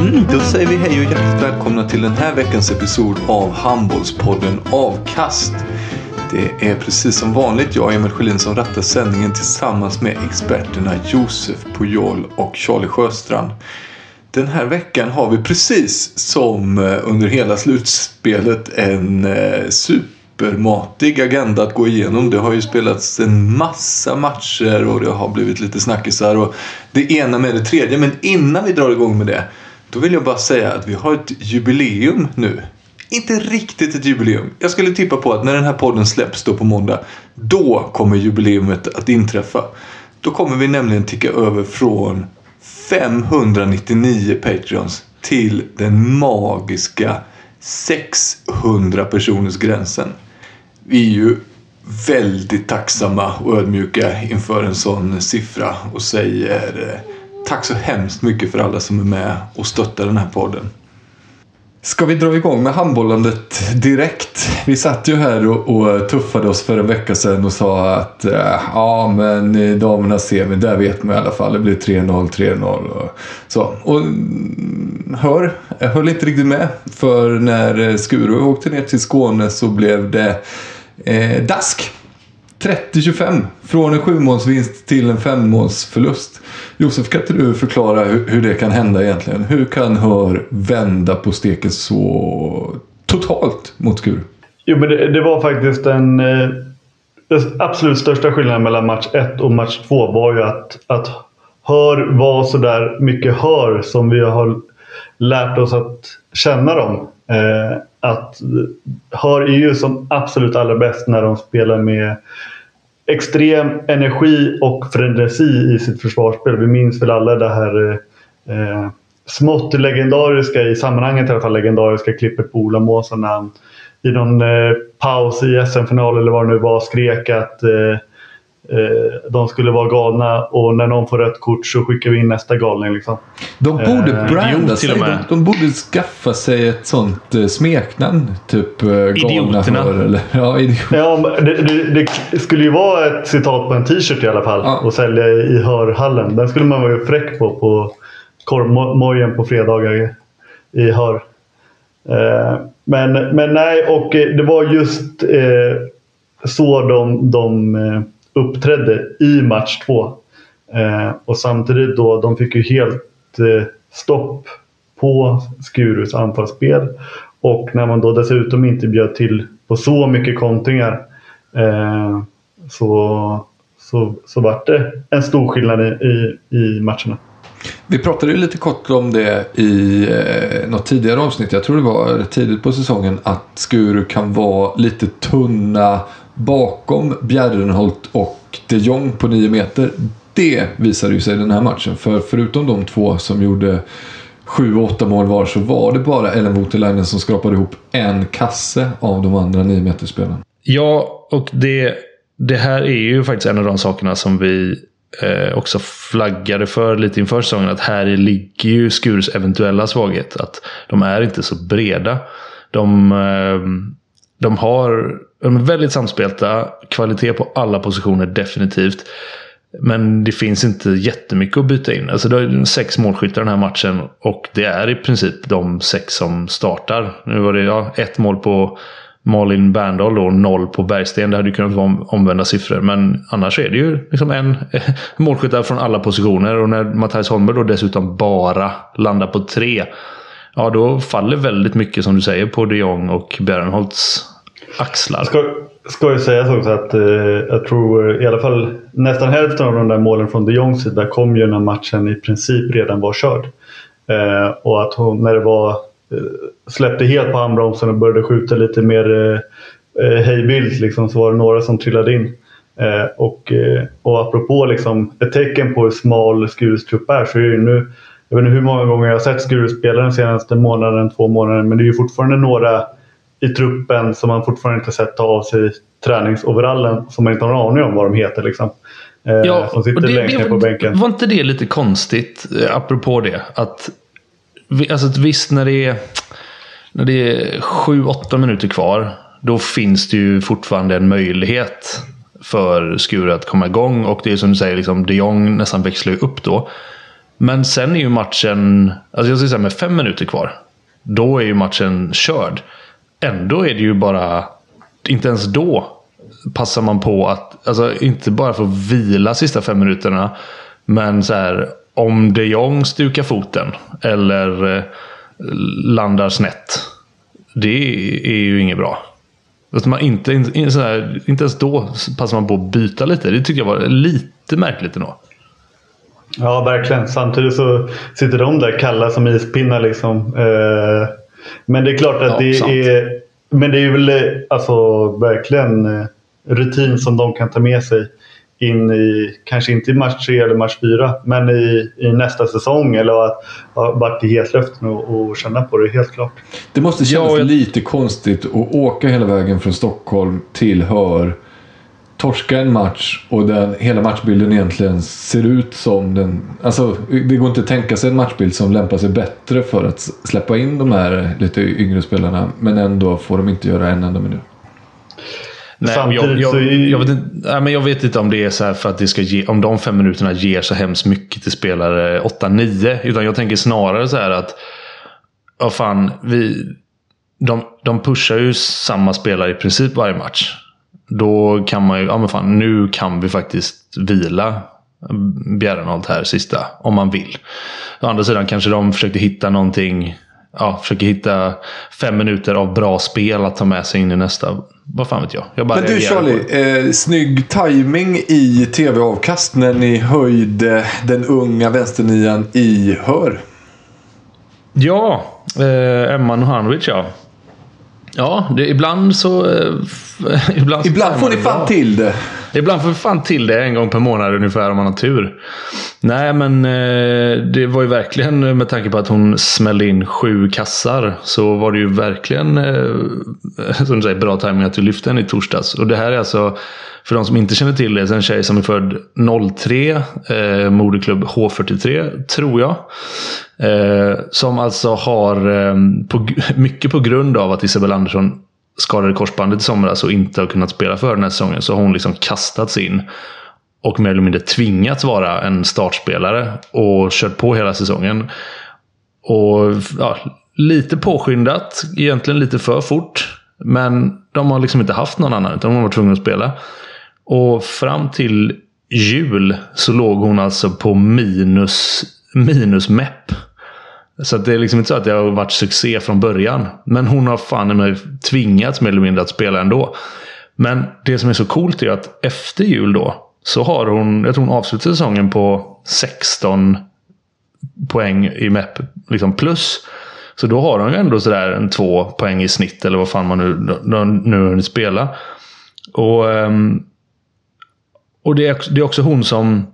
Mm, säger vi hej och hjärtligt välkomna till den här veckans episod av Handbollspodden Avkast. Det är precis som vanligt jag, Emil Sjölin, som rattar sändningen tillsammans med experterna Josef Pujol och Charlie Sjöstrand. Den här veckan har vi precis som eh, under hela slutspelet en eh, supermatig agenda att gå igenom. Det har ju spelats en massa matcher och det har blivit lite snackisar och det ena med det tredje. Men innan vi drar igång med det då vill jag bara säga att vi har ett jubileum nu. Inte riktigt ett jubileum. Jag skulle tippa på att när den här podden släpps då på måndag, då kommer jubileumet att inträffa. Då kommer vi nämligen ticka över från 599 Patreons till den magiska 600 personers gränsen. Vi är ju väldigt tacksamma och ödmjuka inför en sån siffra och säger eh, tack så hemskt mycket för alla som är med och stöttar den här podden. Ska vi dra igång med handbollandet direkt? Vi satt ju här och, och tuffade oss för en vecka sedan och sa att eh, ja men i damernas semi, där vet man i alla fall. Det blir 3-0, 3-0 och så. Och mm, hör, jag höll inte riktigt med. För när eh, Skuru åkte ner till Skåne så blev det eh, dask. 30-25 från en sjumålsvinst till en femmålsförlust. Josef, kan inte du förklara hur, hur det kan hända egentligen? Hur kan Hör vända på steken så totalt mot Skuru? Jo, men det, det var faktiskt en... Eh, Den absolut största skillnaden mellan match 1 och match 2 var ju att, att Hör var sådär mycket Hör som vi har lärt oss att känna dem. Eh, att Hör EU som absolut allra bäst när de spelar med extrem energi och frenesi i sitt försvarsspel. Vi minns väl alla det här eh, smått legendariska, i sammanhanget i alla fall legendariska klippet på Ola Månsson när han i någon eh, paus i SM-final eller vad det nu var skrek att eh, de skulle vara galna och när någon får rött kort så skickar vi in nästa galning. Liksom. De borde Eh, branda sig. De, de borde skaffa sig ett sånt eh, smeknamn. Typ eh, galna. Hör. Eller, ja. Ja, det, det, det skulle ju vara ett citat på en t-shirt i alla fall Ja. och sälja i hörhallen. Den skulle man vara ju fräck på på korvmojen på fredagar i hör. Eh, men, men nej, och eh, det var just eh, så de, de eh, uppträdde i match två. Eh, och samtidigt då, de fick ju helt eh, stopp på Skurus anfallsspel. Och när man då dessutom inte bjöd till på så mycket kontringar eh, så, så, så vart det en stor skillnad i, i, i matcherna. Vi pratade ju lite kort om det i eh, något tidigare avsnitt. Jag tror det var tidigt på säsongen. Att Skuru kan vara lite tunna bakom Bjärrenholt och de Jong på 9 meter. Det visade ju sig i den här matchen. För förutom de två som gjorde 7-8 mål var så var det bara Ellen Voutilainen som skrapade ihop en kasse av de andra 9 meterspelarna. Ja, och det, det här är ju faktiskt en av de sakerna som vi eh, också flaggade för lite inför säsongen. Att här ligger ju Skurs eventuella svaghet. Att de är inte så breda. De, eh, de har de är väldigt samspelta. Kvalitet på alla positioner definitivt. Men det finns inte jättemycket att byta in. Alltså det är sex målskyttar den här matchen. Och det är i princip de sex som startar. Nu var det ja, ett mål på Malin Berndal och noll på Bergsten. Det hade ju kunnat vara omvända siffror. Men annars är det ju liksom en målskyttar från alla positioner. Och när Mattias Holmberg då dessutom bara landar på tre. Ja, då faller väldigt mycket som du säger på de Jong och Bernholtz axlar. Ska, ska ju sägas också att eh, jag tror i alla fall nästan hälften av de där målen från de Jongs sida kom ju när matchen i princip redan var körd. Eh, och att hon, när det var eh, släppte helt på handbromsen och började skjuta lite mer eh, eh hejvilt liksom, så var det några som trillade in. Eh, och, eh, och apropå liksom, ett tecken på hur smal Skurus trupp är så är det nu jag vet inte hur många gånger jag har sett Skuru spela den senaste månaden, två månaderna, men det är ju fortfarande några i truppen som man fortfarande inte sett ta av sig träningsoverallen som man inte har en aning om vad de heter. Liksom. Eh, ja, som sitter längst ner på bänken. Var inte det lite konstigt, eh, apropå det? Att, alltså, visst, när det är, när det är 7-8 minuter kvar, då finns det ju fortfarande en möjlighet för Skure att komma igång. Och det är som du säger, liksom, de Jong nästan växlar ju upp då. Men sen är ju matchen, alltså jag ska säga med fem minuter kvar. Då är ju matchen körd. Ändå är det ju bara, inte ens då passar man på att, alltså inte bara få vila sista fem minuterna. Men så här, om de Jong stukar foten eller eh, landar snett. Det är ju inget bra. Att man inte, in, så här, inte ens då passar man på att byta lite. Det tycker jag var lite märkligt ändå. Ja, verkligen. Samtidigt så sitter de där kalla som ispinnar. Liksom. Eh, men det är klart att ja, det sant. är... Men det är väl alltså, verkligen eh, rutin som de kan ta med sig in i, kanske inte i match 3 eller match 4, men i, i nästa säsong eller att ha varit i hetluften och, och känna på det helt klart. Det måste kännas ja, jag... lite konstigt att åka hela vägen från Stockholm till Hör torska en match och den, hela matchbilden egentligen ser ut som den... Alltså, det går inte att tänka sig en matchbild som lämpar sig bättre för att släppa in de här lite yngre spelarna. Men ändå får de inte göra en enda minut. Nej, jag, jag, jag, vet inte, nej, men jag vet inte om det är så här för att det ska ge, om de fem minuterna ger så hemskt mycket till spelare 8-9. Utan jag tänker snarare så här att... Ja, fan, vi, de, de pushar ju samma spelare i princip varje match. Då kan man ju, ja men fan nu kan vi faktiskt vila Bjärrenholt här sista. Om man vill. Å andra sidan kanske de försökte hitta någonting. Ja, försöker hitta fem minuter av bra spel att ta med sig in i nästa. Vad fan vet jag. jag bara Men du Charlie, eh, snygg timing i tv-avkast när ni höjde den unga vänsternian i Hör. Ja, eh, Emma Nohanovic ja. Ja, det, ibland så... Eh, ibland, ibland får ni fan till det. Ibland får vi fan till det en gång per månad ungefär om man har tur. Nej, men eh, det var ju verkligen eh, med tanke på att hon smällde in sju kassar. Så var det ju verkligen eh, som du säger, bra timing att du lyfte henne i torsdags. Och det här är alltså, för de som inte känner till det, en tjej som är född 03, eh, moderklubb H43, tror jag. Eh, som alltså har, eh, på, mycket på grund av att Isabel Andersson skadade korsbandet i somras och inte har kunnat spela för den här säsongen så har hon liksom kastats in och mer eller mindre tvingats vara en startspelare och kört på hela säsongen. Och ja, Lite påskyndat, egentligen lite för fort. Men de har liksom inte haft någon annan utan de har varit tvungna att spela. Och fram till jul så låg hon alltså på minus, minus MEP. Så det är liksom inte så att det har varit succé från början. Men hon har fan mig tvingats mer eller mindre att spela ändå. Men det som är så coolt är att efter jul då så har hon, jag tror hon avslutar säsongen på 16 poäng i MEP liksom plus. Så då har hon ju ändå sådär en två poäng i snitt eller vad fan man nu, nu hunnit spela. Och, ehm, och det, är, det är också hon som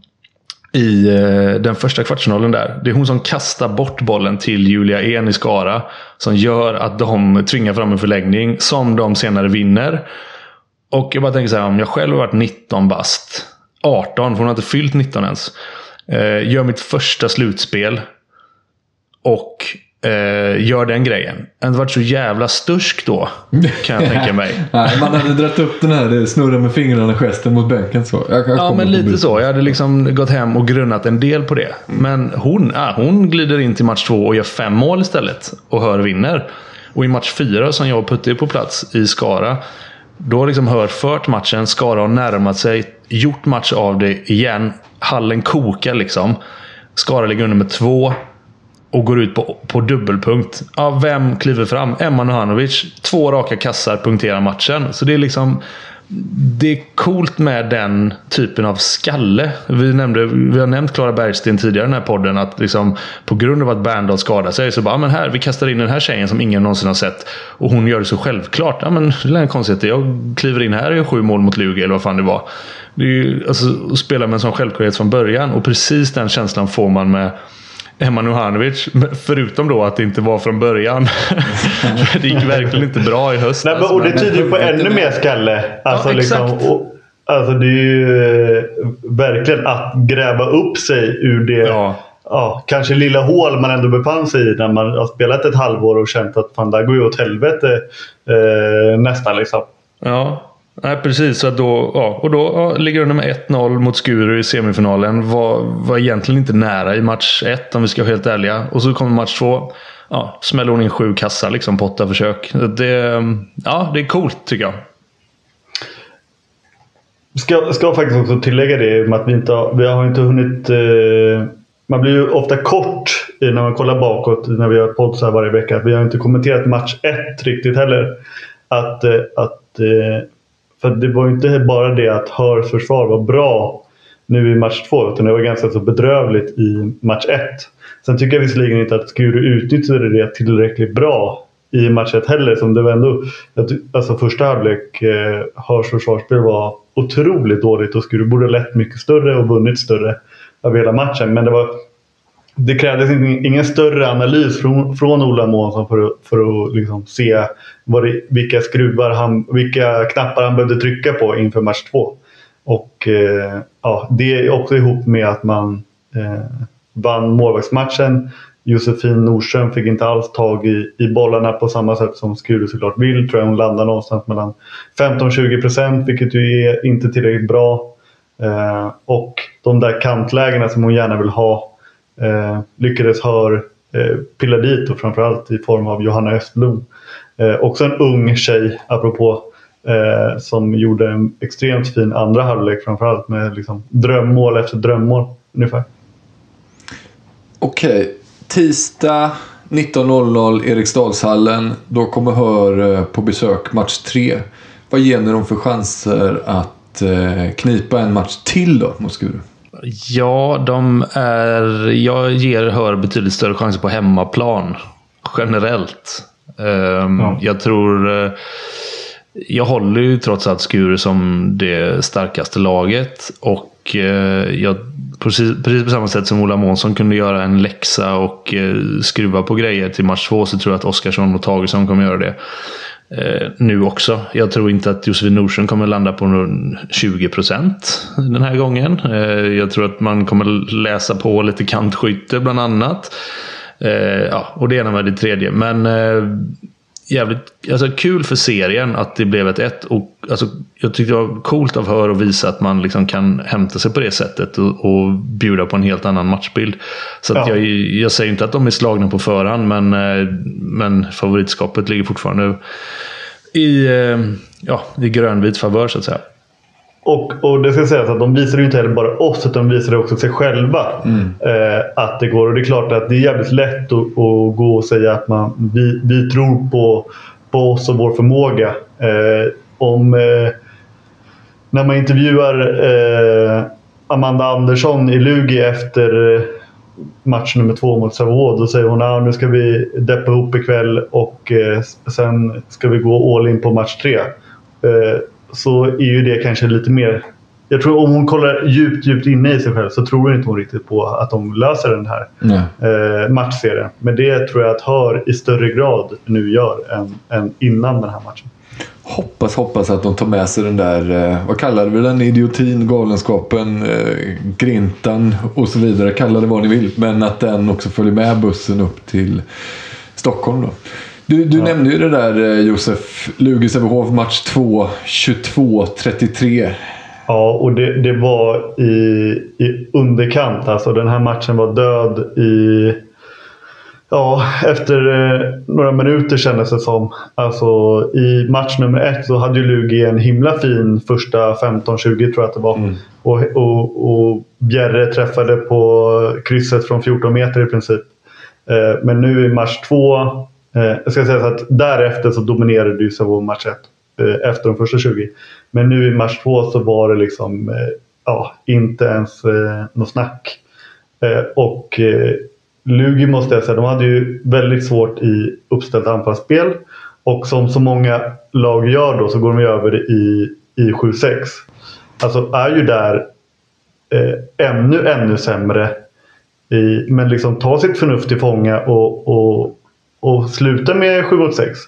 i eh, den första kvartsfinalen där. Det är hon som kastar bort bollen till Julia En i Skara. Som gör att de tvingar fram en förlängning som de senare vinner. Och jag bara tänker så här, om jag själv har varit 19 bast. 18, för hon har inte fyllt 19 ens. Eh, gör mitt första slutspel. Och eh, gör den grejen. Det hade varit så jävla stursk då, kan jag tänka mig. Nej, man hade dragit upp den här snurra med fingrarna gesten mot bänken. Så. Jag, jag Ja, men lite så. Jag hade liksom gått hem och grunnat en del på det. Men hon, ah, hon glider in till match två och gör fem mål istället. Och Hör vinner. Och i match fyra, som jag och Putte är på plats i Skara. Då har liksom Hör fört matchen. Skara har närmat sig. Gjort match av det igen. Hallen kokar liksom. Skara ligger under med två. Och går ut på, på dubbelpunkt. Ja, vem kliver fram? Emma Nohanovic. Två raka kassar punkterar matchen. Så det är liksom... Det är coolt med den typen av skalle. Vi, nämnde, vi har nämnt Klara Bergsten tidigare i den här podden. Att liksom, på grund av att Berndal skadade sig så bara, men här, vi kastar in den här tjejen som ingen någonsin har sett. Och hon gör det så självklart. Ja, men det är konstigt. Jag kliver in här och gör sju mål mot Lugi eller vad fan det var. Det är ju, alltså, att spela med en sån självklarhet från början. Och precis den känslan får man med Emma Nuhanovic. Förutom då att det inte var från början. det gick verkligen inte bra i höst. Nej, men, och det tyder ju på ännu mer skalle. Alltså, Ja, liksom, exakt. och, alltså det är ju eh, verkligen att gräva upp sig ur det Ja. ja, kanske lilla hål man ändå befann sig i när man har spelat ett halvår och känt att fan, det går ju åt helvete eh, nästan. Liksom. Ja, nej, precis. Så då, ja, och då ja, ligger under med 1-0 mot Skuru i semifinalen. Var, var egentligen inte nära i match 1 om vi ska vara helt ärliga. Och så kommer match 2. Ja, smäller hon in sju kassar liksom på åtta försök. Det, ja, det är coolt tycker jag. Ska, ska faktiskt också tillägga det med att vi inte har, vi har inte hunnit... Eh, man blir ju ofta kort när man kollar bakåt när vi har podd så här varje vecka. Vi har inte kommenterat match 1 riktigt heller. Att, eh, att, eh, för det var ju inte bara det att Hörs försvar var bra nu i match två, utan det var ganska så bedrövligt i match ett. Sen tycker jag visserligen inte att Skuru utnyttjade det tillräckligt bra i match 1 heller. Som det var ändå, alltså första halvlek, eh, Hörs försvarsspel var otroligt dåligt och Skuru borde ha lett mycket större och vunnit större av hela matchen. Men det var det krävdes ingen, ingen större analys från, från Ola Månsson för, att- för att liksom se vad det, vilka skruvar han, vilka knappar han behövde trycka på inför match två. Och eh, ja, det är också ihop med att man eh, vann målvaktsmatchen. Josefin Nordström fick inte alls tag i, i bollarna på samma sätt som Skuru såklart vill. Tror jag hon landar någonstans mellan 15-20 procent vilket ju är inte tillräckligt bra. Eh, och de där kantlägena som hon gärna vill ha eh, lyckades Hör eh, pilla dit och framförallt i form av Johanna Östblom. Eh, också en ung tjej apropå eh, som gjorde en extremt fin andra halvlek framförallt med liksom, drömmål efter drömmål ungefär. Okej, tisdag 19.00 Eriksdalshallen. Då kommer Hör eh, på besök match 3. Vad ger ni dem för chanser att eh, knipa en match till då mot Skuru? Ja, de är... Jag ger Hör betydligt större chanser på hemmaplan. Generellt. Ehm, Ja. Jag tror... eh, Jag håller ju trots allt Skuru som det starkaste laget. Och eh, jag, precis, precis på samma sätt som Ola Månsson kunde göra en läxa och eh, skruva på grejer till match två så tror jag att Oskarsson och Tagesson kommer göra det. Eh, nu också. Jag tror inte att Josefin Nordström kommer landa på någon 20 procent den här gången. Eh, jag tror att man kommer läsa på lite kantskytte bland annat. Eh, ja, och det ena med det tredje. Men eh, jävligt alltså, kul för serien att det blev ett 1 och alltså, Jag tyckte det var coolt av Hör att visa att man liksom kan hämta sig på det sättet och, och bjuda på en helt annan matchbild. Så att Ja. jag, jag säger inte att de är slagna på förhand men, eh, men favoritskapet ligger fortfarande i, eh, ja, i grönvit favör så att säga. Och, och det ska sägas att de visar ju inte heller bara oss utan de visar också sig själva. Eh, att det går. Och det är klart att det är jävligt lätt att, att gå och säga att man, vi, vi tror på, på oss och vår förmåga. Eh, om eh, När man intervjuar eh, Amanda Andersson i Lugi efter eh, match nummer två mot Sävehof. Då säger hon att ah, nu ska vi deppa ihop ikväll och eh, sen ska vi gå all in på match tre. Så är ju det kanske lite mer... Jag tror om hon kollar djupt, djupt inne i sig själv så tror inte hon riktigt på att de löser den här eh, matchserien. Men det tror jag att Hör i större grad nu gör än, än innan den här matchen. Hoppas, hoppas att de tar med sig den där, eh, vad kallar vi den, idiotin, galenskapen, eh, grintan och så vidare. Kalla det vad ni vill. Men att den också följer med bussen upp till Stockholm då. Du, du ja. nämnde ju det där eh, Josef. Lugi Sävehof match 2, 22-33. Ja, och det, det var i, i underkant. Alltså den här matchen var död i Ja, efter eh, några minuter kändes det som. Alltså, I match nummer ett så hade ju Lugi en himla fin första 15-20 tror jag att det var. Mm. Och, och, och Bjerre träffade på krysset från 14 meter i princip. Eh, men nu i match två, Eh, jag ska säga så att därefter så dominerade ju Savoie match 1. Eh, efter de första 20. Men nu i match 2 så var det liksom eh, ja, inte ens eh, något snack. Eh, och eh, Lugi måste jag säga, de hade ju väldigt svårt i uppställt anfallsspel. Och som så många lag gör då så går de över i, i 7-6. Alltså är ju där eh, ännu, ännu sämre. I, men liksom ta sitt förnuft till fånga och, och, och sluta med 7 6.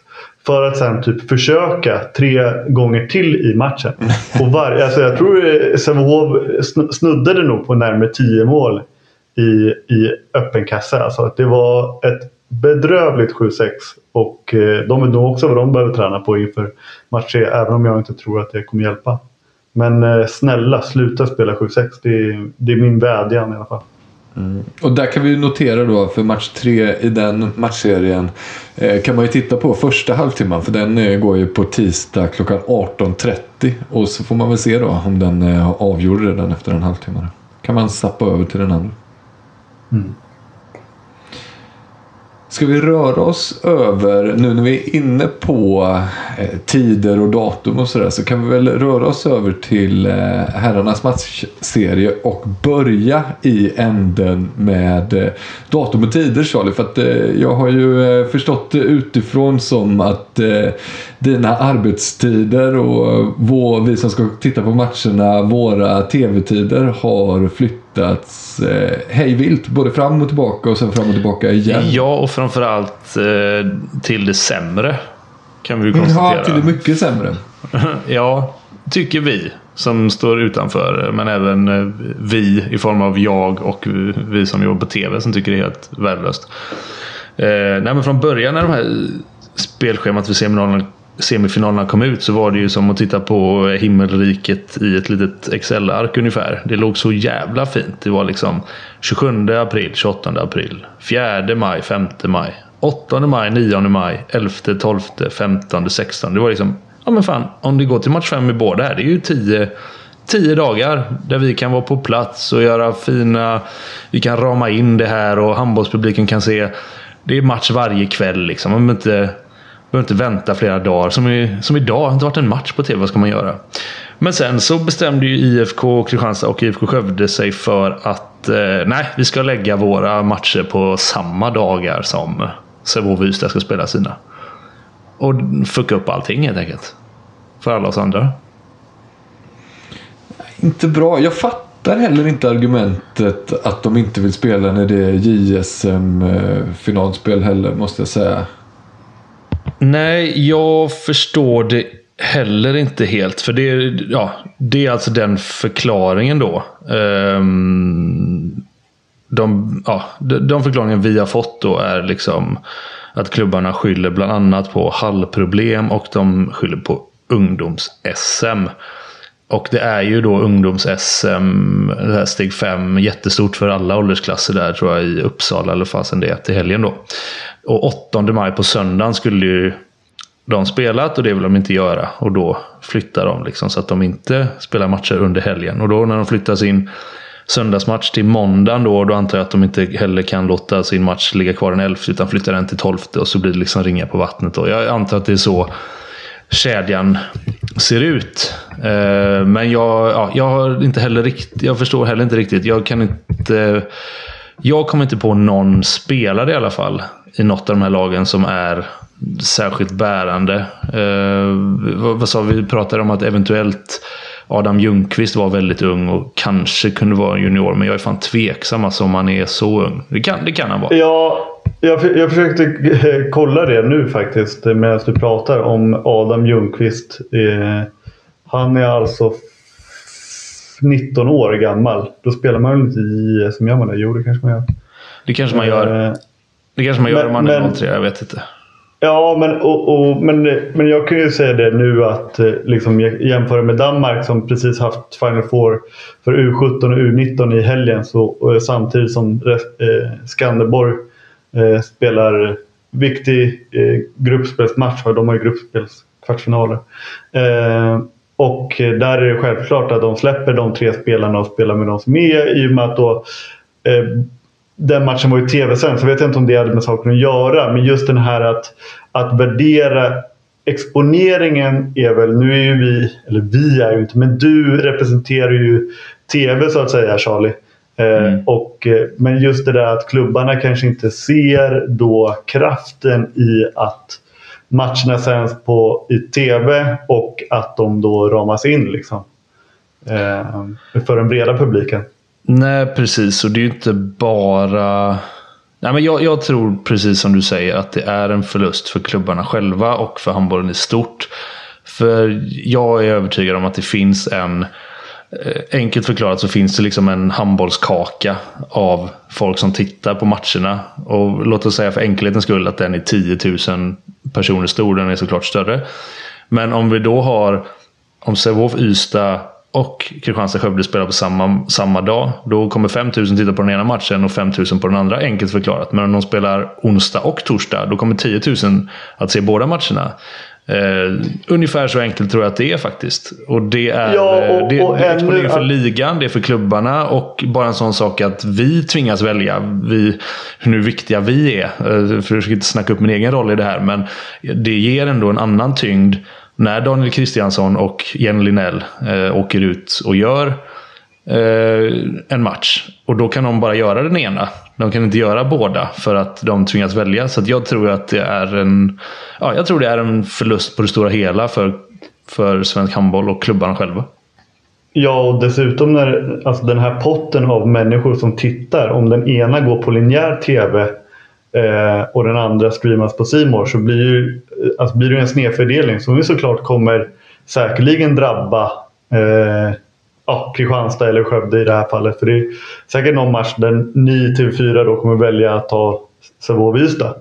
För att sen typ försöka tre gånger till i matchen. Och var, alltså jag tror Sävehof snuddade nog på närmare 10 mål i, i öppen kassa. Alltså det var ett bedrövligt 7-6 och eh, de vet nog också vad de behöver träna på inför match 3 även om jag inte tror att det kommer hjälpa. Men eh, snälla sluta spela 7-6. Det, det är min vädjan i alla fall. Mm. Och där kan vi notera då för match tre i den matchserien eh, kan man ju titta på första halvtimman för den eh, går ju på tisdag klockan 18.30 och så får man väl se då om den eh, avgjorde redan efter en halvtimme. Kan man sappa över till den andra. Mm. Ska vi röra oss över, nu när vi är inne på eh, tider och datum och sådär, så kan vi väl röra oss över till eh, herrarnas matchserie och börja i änden med eh, datum och tider Charlie. För att eh, jag har ju eh, förstått utifrån som att eh, dina arbetstider och eh, vår, vi som ska titta på matcherna, våra tv-tider har flyttats eh, hejvilt. Både fram och tillbaka och sen fram och tillbaka igen. Ja, och framförallt eh, till det sämre. Kan vi konstatera. Ja, till det mycket sämre. ja, tycker vi som står utanför. Men även eh, vi i form av jag och vi som jobbar på tv som tycker det är helt värdelöst. Eh, nej, men från början när de här spelschemat för seminalerna semifinalerna kom ut så var det ju som att titta på himmelriket i ett litet Excel-ark ungefär. Det låg så jävla fint. Det var liksom 27 april, 28 april, 4 maj, 5 maj, 8 maj, 9 maj, 11, 12, 15, 16. Det var liksom, ja men fan, om det går till match 5 i båda här, det är ju 10 tio dagar där vi kan vara på plats och göra fina... Vi kan rama in det här och handbollspubliken kan se. Det är match varje kväll liksom. Om inte Behöver inte vänta flera dagar. Som, i, som idag, det har inte varit en match på TV. Vad ska man göra? Men sen så bestämde ju IFK Kristianstad och IFK Skövde sig för att eh, nej, vi ska lägga våra matcher på samma dagar som Sävehof och Ystad ska spela sina. Och fucka upp allting helt enkelt. För alla oss andra. Inte bra. Jag fattar heller inte argumentet att de inte vill spela när det är JSM-finalspel eh, heller, måste jag säga. Nej, jag förstår det heller inte helt. För det, är, ja, det är alltså den förklaringen då. Um, de, ja, de, förklaringar vi har fått då är liksom att klubbarna skyller bland annat på hallproblem och de skyller på ungdoms-SM. Och det är ju då ungdoms-SM, steg 5, jättestort för alla åldersklasser där tror jag i Uppsala eller fasen det är till helgen då. Och 8 maj på söndagen skulle ju de spelat och det vill de inte göra. Och då flyttar de liksom så att de inte spelar matcher under helgen. Och då när de flyttar sin söndagsmatch till måndagen då, då antar jag att de inte heller kan låta sin match ligga kvar den 11 utan flyttar den till 12 och så blir det liksom ringa på vattnet. då. jag antar att det är så kedjan ser ut. Eh, men jag, ja, jag har inte heller rikt, jag förstår heller inte riktigt. Jag kan inte... Jag kommer inte på någon spelare i alla fall i något av de här lagen som är särskilt bärande. Eh, vad, vad sa vi? Vi pratade om att eventuellt Adam Ljungqvist var väldigt ung och kanske kunde vara junior. Men jag är fan tveksam alltså om han är så ung. Det kan, det kan han vara. Ja, jag, jag försökte eh, kolla det nu faktiskt medan du pratar om Adam Ljungqvist. Eh, han är alltså 19 år gammal. Då spelar man väl inte i IS, som gör man det? Jo, det kanske man gör. Det kanske man gör. Eh, Det kanske man gör Men- om man är men- 03, jag vet inte. Ja, men, och, och, men, men jag kan ju säga det nu att eh, liksom, jämföra med Danmark som precis haft Final Four för U17 och U19 i helgen. Så, och samtidigt som eh, Skanderborg eh, spelar viktig eh, gruppspelsmatch. De har ju gruppspelskvartsfinaler. Eh, och eh, där är det självklart att de släpper de tre spelarna och spelar med de som är i och med att då eh, den matchen var ju tv-sänd så jag vet inte om det hade med saken att göra. Men just den här att, att värdera exponeringen är väl, nu är ju vi, eller vi är ju inte, men du representerar ju tv så att säga Charlie. Eh, och, eh, men just det där att klubbarna kanske inte ser då kraften i att matcherna sänds på, i tv och att de då ramas in liksom. Eh, för den breda publiken. Nej, precis. Och det är ju inte bara... Nej, men jag, jag tror precis som du säger att det är en förlust för klubbarna själva och för handbollen i stort. För jag är övertygad om att det finns en... Eh, enkelt förklarat så finns det liksom en handbollskaka av folk som tittar på matcherna. Och låt oss säga för enkelhetens skull att den är 10 000 personer stor. Den är såklart större. Men om vi då har om Sävehof, Ystad och Kristianstad-Skövde spelar på samma, samma dag. Då kommer 5000 titta på den ena matchen och 5000 på den andra. Enkelt förklarat. Men om de spelar onsdag och torsdag. Då kommer 10 000 att se båda matcherna. Eh, ungefär så enkelt tror jag att det är faktiskt. Och det är, Ja, och- eh, det, och det är exponering för ligan, det är för klubbarna och bara en sån sak att vi tvingas välja vi, hur viktiga vi är. Eh, För jag försöker inte snacka upp min egen roll i det här, men det ger ändå en annan tyngd när Daniel Kristiansson och Jenny Linnell eh, åker ut och gör eh, en match. Och då kan de bara göra den ena. De kan inte göra båda för att de tvingas välja. Så att jag tror att det är en ja, jag tror det är en förlust på det stora hela för, för svensk handboll och klubbarna själva. Ja, och dessutom när alltså den här potten av människor som tittar, om den ena går på linjär tv eh, och den andra streamas på Simor så blir, ju, alltså blir det en snedfördelning som såklart kommer säkerligen drabba eh, ja, Kristianstad eller Skövde i det här fallet. För det är säkert någon match där ni TV4 då kommer välja att ta Sävehof Ystad.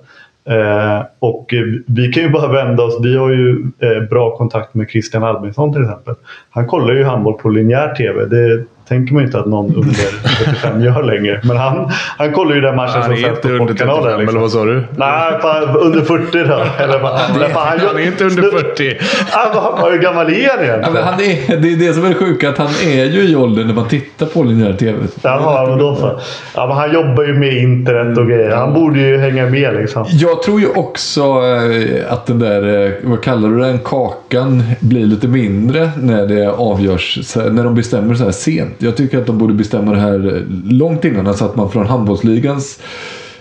Eh, och vi kan ju bara vända oss. Vi har ju eh, bra kontakt med Christian Albinsson till exempel. Han kollar ju handboll på linjär tv. Det tänker man ju inte att någon under 35 gör längre. Men han, han kollar ju den matchen Han som sänds på under 35, Sportkanalen. eller vad sa du? Nej, fan, under 40 då. Eller, vad- eller, fan, han, Han är inte under 40. Han, hur gammal är han Ja, egentligen? men han är, det är det som är det sjuka, att han är ju i åldern när man tittar på linjär tv. Jaha, men då så. Ja, men han jobbar ju med internet och grejer. Han borde ju hänga med liksom. Jag tror ju också eh, att den där, eh, vad kallar du den, kakan blir lite mindre när det avgörs, när de bestämmer så här sent. Jag tycker att de borde bestämma det här eh, långt innan Alltså att man från handbollsligans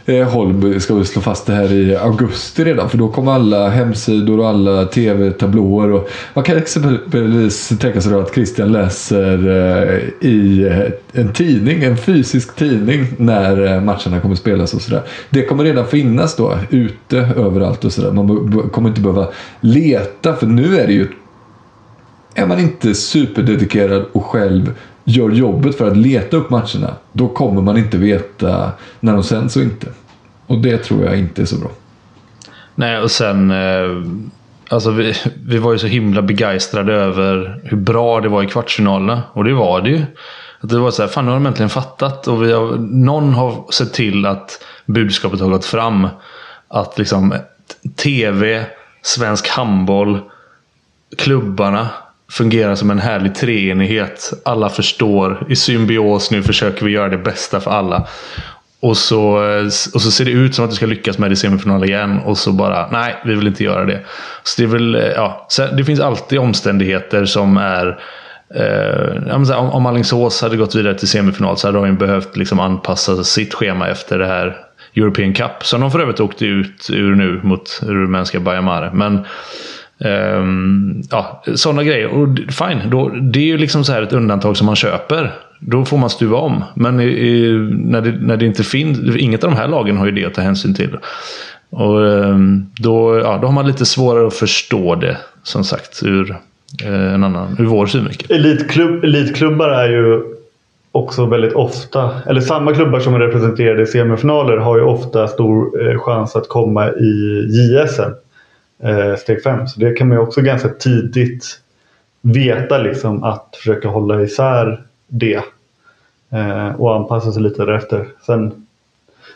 eh, håll ska vi slå fast det här i augusti redan. För då kommer alla hemsidor och alla tv-tablåer. Och man kan exempelvis tänka sig då att Christian läser eh, i eh, en tidning, en fysisk tidning, när matcherna kommer spelas och sådär. Det kommer redan finnas då ute överallt och sådär. Man kommer inte behöva leta, för nu är det ju är man inte superdedikerad och själv gör jobbet för att leta upp matcherna, då kommer man inte veta när de sänds och inte. Och det tror jag inte är så bra. Nej, och sen... Eh, alltså vi, vi var ju så himla begeistrade över hur bra det var i kvartsfinalerna. Och det var det ju. Att det var så här, fan nu har de äntligen fattat. Och vi har, någon har sett till att budskapet har gått fram. Att liksom TV, svensk handboll, klubbarna fungerar som en härlig treenighet. Alla förstår. I symbios nu försöker vi göra det bästa för alla. Och så, eh, och så ser det ut som att du ska lyckas med det i semifinal igen. Och så bara, nej, vi vill inte göra det. Så det är väl, eh, ja. Så det finns alltid omständigheter som är... Eh, om, om Alingsås hade gått vidare till semifinal så hade de ju behövt liksom anpassa sitt schema efter det här European Cup. Som de för övrigt åkte ut ur nu mot rumänska Bayamare. Men Um, ja, sådana grejer. Och fine, då, det är ju liksom så här ett undantag som man köper. Då får man stuva om. Men i, i, när, det, när det inte finns, inget av de här lagen har ju det att ta hänsyn till. Och um, då, ja, då har man lite svårare att förstå det, som sagt, ur, eh, en annan, ur vår synvinkel. Elitklubb, elitklubbar är ju också väldigt ofta, eller samma klubbar som är representerade i semifinaler har ju ofta stor eh, chans att komma i JSM. Eh, steg 5. Så det kan man ju också ganska tidigt veta liksom att försöka hålla isär det. Eh, och anpassa sig lite därefter. Sen,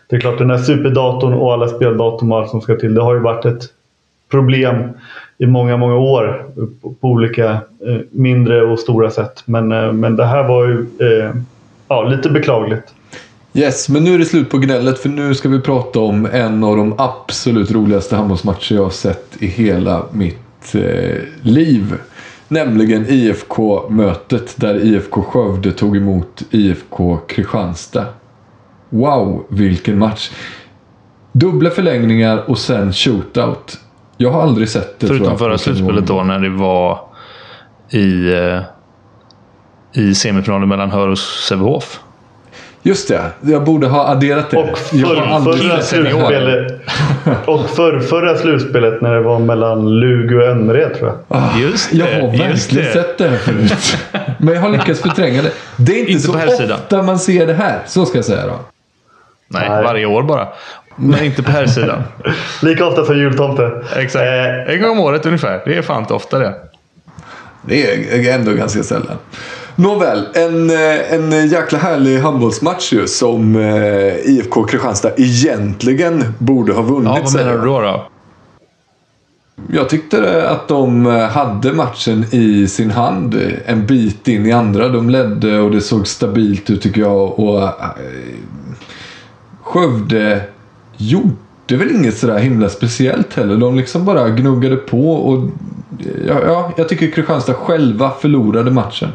det är klart den här superdatorn och alla speldatum och allt som ska till. Det har ju varit ett problem i många, många år på, på olika eh, mindre och stora sätt. Men, eh, men det här var ju eh, ja, lite beklagligt. Yes, men nu är det slut på gnället för nu ska vi prata om en av de absolut roligaste handbollsmatcher jag har sett i hela mitt eh, liv. Nämligen IFK-mötet där IFK Skövde tog emot IFK Kristianstad. Wow, vilken match! Dubbla förlängningar och sen shootout. Jag har aldrig sett det. Förutom förra slutspelet då när det var i, eh, i semifinalen mellan Hör och Sävehof. Just det, jag borde ha adderat det. Och det. slutspelet, och förr, förra slutspelet när det var mellan Lugi och Önnered tror jag. Ah, Just det, jag har verkligen just det. sett det här förut. Men jag har lyckats förtränga det. Det är inte, Inte så på här sidan. ofta man ser det här. Så ska jag säga då. Nej, Nej. varje år bara. Men inte på här sidan. Lika ofta som jultomte. Exakt. Eh, En gång om året ungefär. Det är fan inte ofta det. Det är ändå ganska sällan. Nåväl, en, eh, en jäkla härlig handbollsmatch ju som eh, IFK Kristianstad egentligen borde ha vunnit. Ja, vad menar du jag. då? då? Jag tyckte att de eh, hade matchen i sin hand en bit in i andra. De ledde och det såg stabilt ut tycker jag. Och, Skövde gjorde väl inget sådär himla speciellt heller. De liksom bara gnuggade på och ja, ja, jag tycker Kristianstad själva förlorade matchen.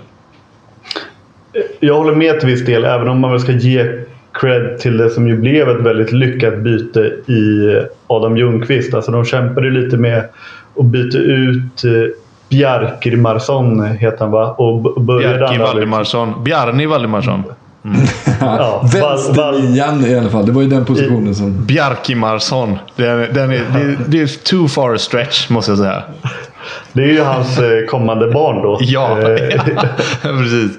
Jag håller med till viss del, även om man väl ska ge cred till det som ju blev ett väldigt lyckat byte i Adam Ljungqvist. Alltså de kämpade lite med att byta ut eh, Bjarkir Marsson, heter han va? Och började Bjarki Valdimarsson. Bjarni Valdimarsson. Ja, Val- Val- Vänsternian i alla fall. Det var ju den positionen som... Bjarki Marsson. Den, den är, det, det är too far a stretch måste jag säga. Det är ju hans eh, kommande barn då. Ja, Eh, precis.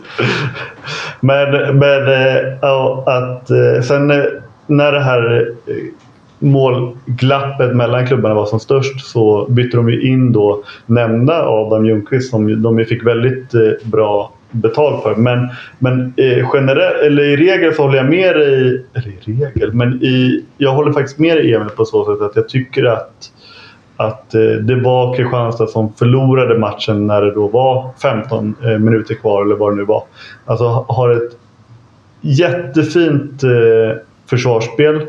Men, men eh, ja, att sen när det här målglappet mellan klubbarna var som störst så bytte de ju in då nämnda Adam Ljungqvist som de fick väldigt bra betalt för. Men, men eh, generellt, eller i regel så håller jag med dig, eller i regel, men i, jag håller faktiskt med dig Emil på så sätt att jag tycker att att eh, det var Kristianstad som förlorade matchen när det då var 15 eh, minuter kvar eller vad det nu var. Alltså har ett jättefint eh, försvarsspel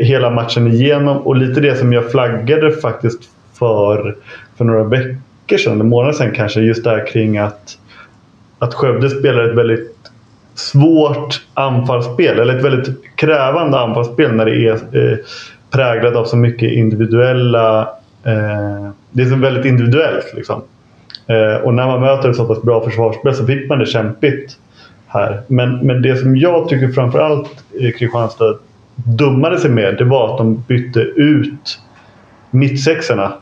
hela matchen igenom och lite det som jag flaggade faktiskt för, för några veckor sedan, eller månader sedan kanske, just det här kring att, att Skövde spelar ett väldigt svårt anfallsspel, eller ett väldigt krävande anfallsspel när det är eh, Präglad av så mycket individuella... Eh, det är så väldigt individuellt liksom. Eh, och när man möter ett så pass bra försvarsspel så fick man det kämpigt här. Men, men det som jag tycker framförallt eh, Kristianstad dummade sig med det var att de bytte ut mittsexorna.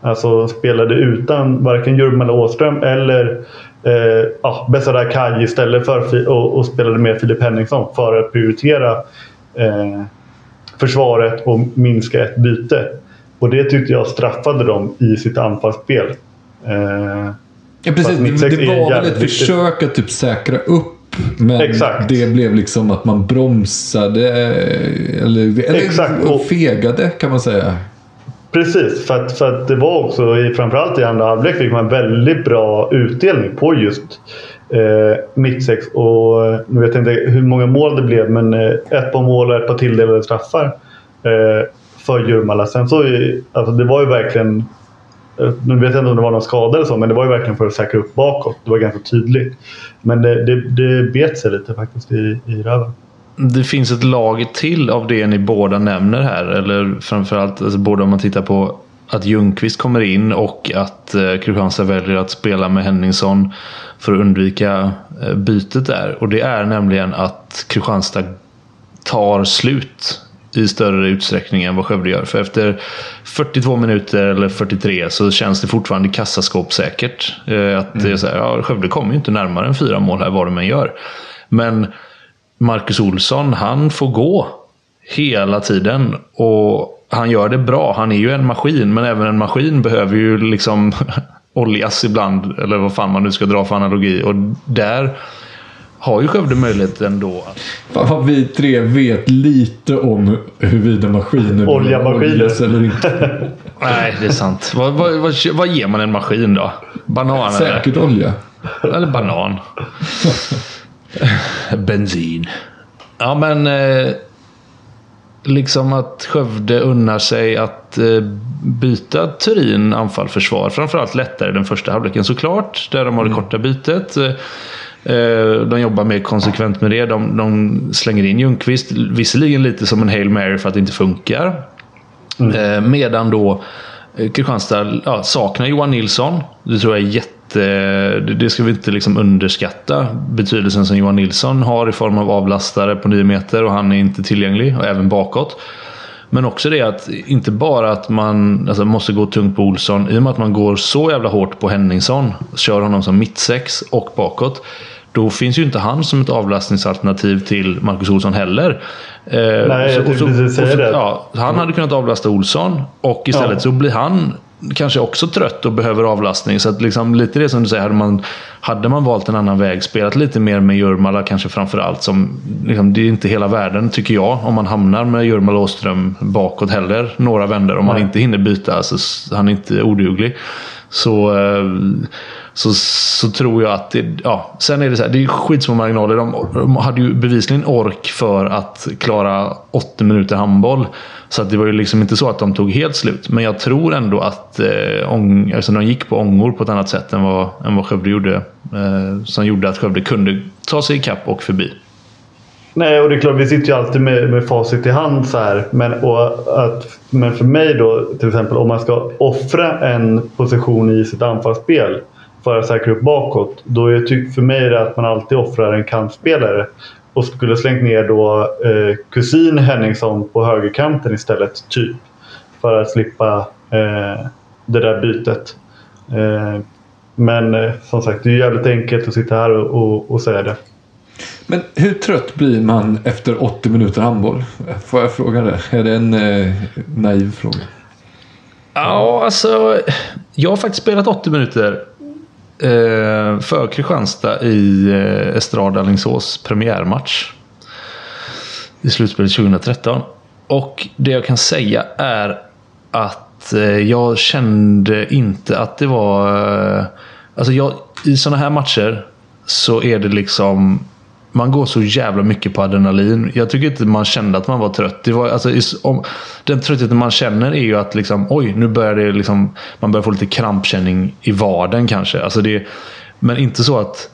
Alltså spelade utan varken Jurmala Åström eller eh, ja, Besara Kaj istället för och, och spelade med Filip Henningsson för att prioritera eh, försvaret och minska ett byte. Och det tyckte jag straffade dem i sitt anfallsspel. Eh, Ja, precis. Det, var väl ett försök att typ säkra upp. Men Exakt. det blev liksom att man bromsade. Eller, eller Exakt. Och- fegade kan man säga. Precis, för att, för att det var också, i, framförallt i andra halvlek, fick man väldigt bra utdelning på just eh, mittsex. Och nu vet jag inte hur många mål det blev, men eh, ett par mål och ett par tilldelade straffar eh, för Jurmala. Sen så, alltså det var ju verkligen, eh, nu vet jag inte om det var någon skada eller så, men det var ju verkligen för att säkra upp bakåt. Det var ganska tydligt. Men det, det, det bet sig lite faktiskt i, i röven. Det finns ett lag till av det ni båda nämner här. Eller framförallt alltså både om man tittar på att Ljungqvist kommer in och att eh, Kristianstad väljer att spela med Henningsson för att undvika eh, bytet där. Och det är nämligen att Kristianstad tar slut i större utsträckning än vad Skövde gör. För efter 42 minuter eller 43 så känns det fortfarande kassaskåpssäkert. Eh, att det är så här, ja, Skövde kommer ju inte närmare än fyra mål här vad de än gör. Men Marcus Olsson, han får gå hela tiden. Och han gör det bra. Han är ju en maskin, men även en maskin behöver ju liksom oljas ibland. Eller vad fan man nu ska dra för analogi. Och där har ju Skövde möjlighet ändå. Fan vad vi tre vet lite om huruvida maskiner Oljamaskiner. oljas eller inte. Nej, det är sant. vad, vad, vad, vad ger man en maskin då? Banan Säkert olja. eller? Eller banan. Bensin. Ja, men... Eh, liksom att Skövde unnar sig att eh, byta Turin anfall-försvar. Framförallt lättare den första halvleken såklart. Där de har det korta bytet. Eh, Eh, De jobbar mer konsekvent med det. De, de slänger in Ljungqvist, visserligen lite som en Hail Mary för att det inte funkar. Eh, Medan då Kristianstad ja, saknar Johan Nilsson. Det tror jag är jätte... det- Det ska vi inte liksom underskatta. Betydelsen som Johan Nilsson har i form av avlastare på 9 meter och han är inte tillgänglig. Och även bakåt. Men också det att inte bara att man alltså, måste gå tungt på Olsson. I och med att man går så jävla hårt på Henningsson. Kör honom som mittsex och bakåt. Då finns ju inte han som ett avlastningsalternativ till Marcus Olsson heller. Eh, Nej, jag tänkte precis säga det. Ja, han hade kunnat avlasta Olsson. Och istället Ja. så blir han kanske också trött och behöver avlastning. Så att liksom, lite det som du säger, hade man, hade man valt en annan väg, spelat lite mer med Jurmala kanske framför allt. Som, liksom, det är inte hela världen tycker jag, om man hamnar med Jurmala och Åström bakåt heller. Några vänder om man Nej. inte hinner byta. Alltså, han är inte oduglig. Så, eh, så, så tror jag att det, ja, sen är det så här, det är skitsmå marginaler. De, de hade ju bevisligen ork för att klara 80 minuter handboll. Så att det var ju liksom inte så att de tog helt slut. Men jag tror ändå att eh, ång, alltså de gick på ångor på ett annat sätt än vad, än vad Skövde gjorde. Eh, som gjorde att Skövde kunde ta sig ikapp och förbi. Nej, och det är klart, vi sitter ju alltid med, med facit i hand så här. Men, och att, men för mig då, till exempel om man ska offra en position i sitt anfallsspel för att säkra upp bakåt. Då är det för mig det att man alltid offrar en kantspelare. Och skulle slängt ner då eh, kusin Henningsson på högerkanten istället, typ. För att slippa eh, det där bytet. Eh, men eh, som sagt, det är jävligt enkelt att sitta här och, och, och säga det. Men hur trött blir man efter 80 minuter handboll? Får jag fråga det? Är det en eh, naiv fråga? Ja, alltså. Jag har faktiskt spelat 80 minuter eh, för Kristianstad i eh, Estrada Alingsås premiärmatch. I slutspelet 2013. Och det jag kan säga är att eh, jag kände inte att det var... Eh, alltså jag, I sådana här matcher så är det liksom... Man går så jävla mycket på adrenalin. Jag tycker inte man kände att man var trött. Det var, alltså, om, den tröttheten man känner är ju att liksom, oj, nu börjar det liksom, man börjar få lite krampkänning i vaden kanske. Alltså det, men inte så att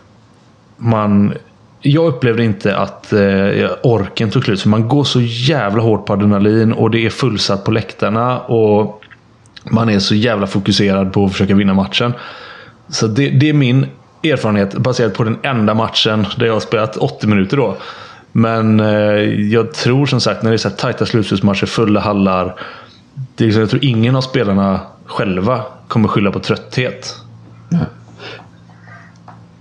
man... Jag upplevde inte att eh, orken tog slut. För man går så jävla hårt på adrenalin och det är fullsatt på läktarna. Och man är så jävla fokuserad på att försöka vinna matchen. Så det, det är min erfarenhet baserat på den enda matchen där jag har spelat 80 minuter då. Men eh, jag tror som sagt när det är så här tajta slutspelsmatcher, fulla hallar. Det är liksom, jag tror ingen av spelarna själva kommer skylla på trötthet.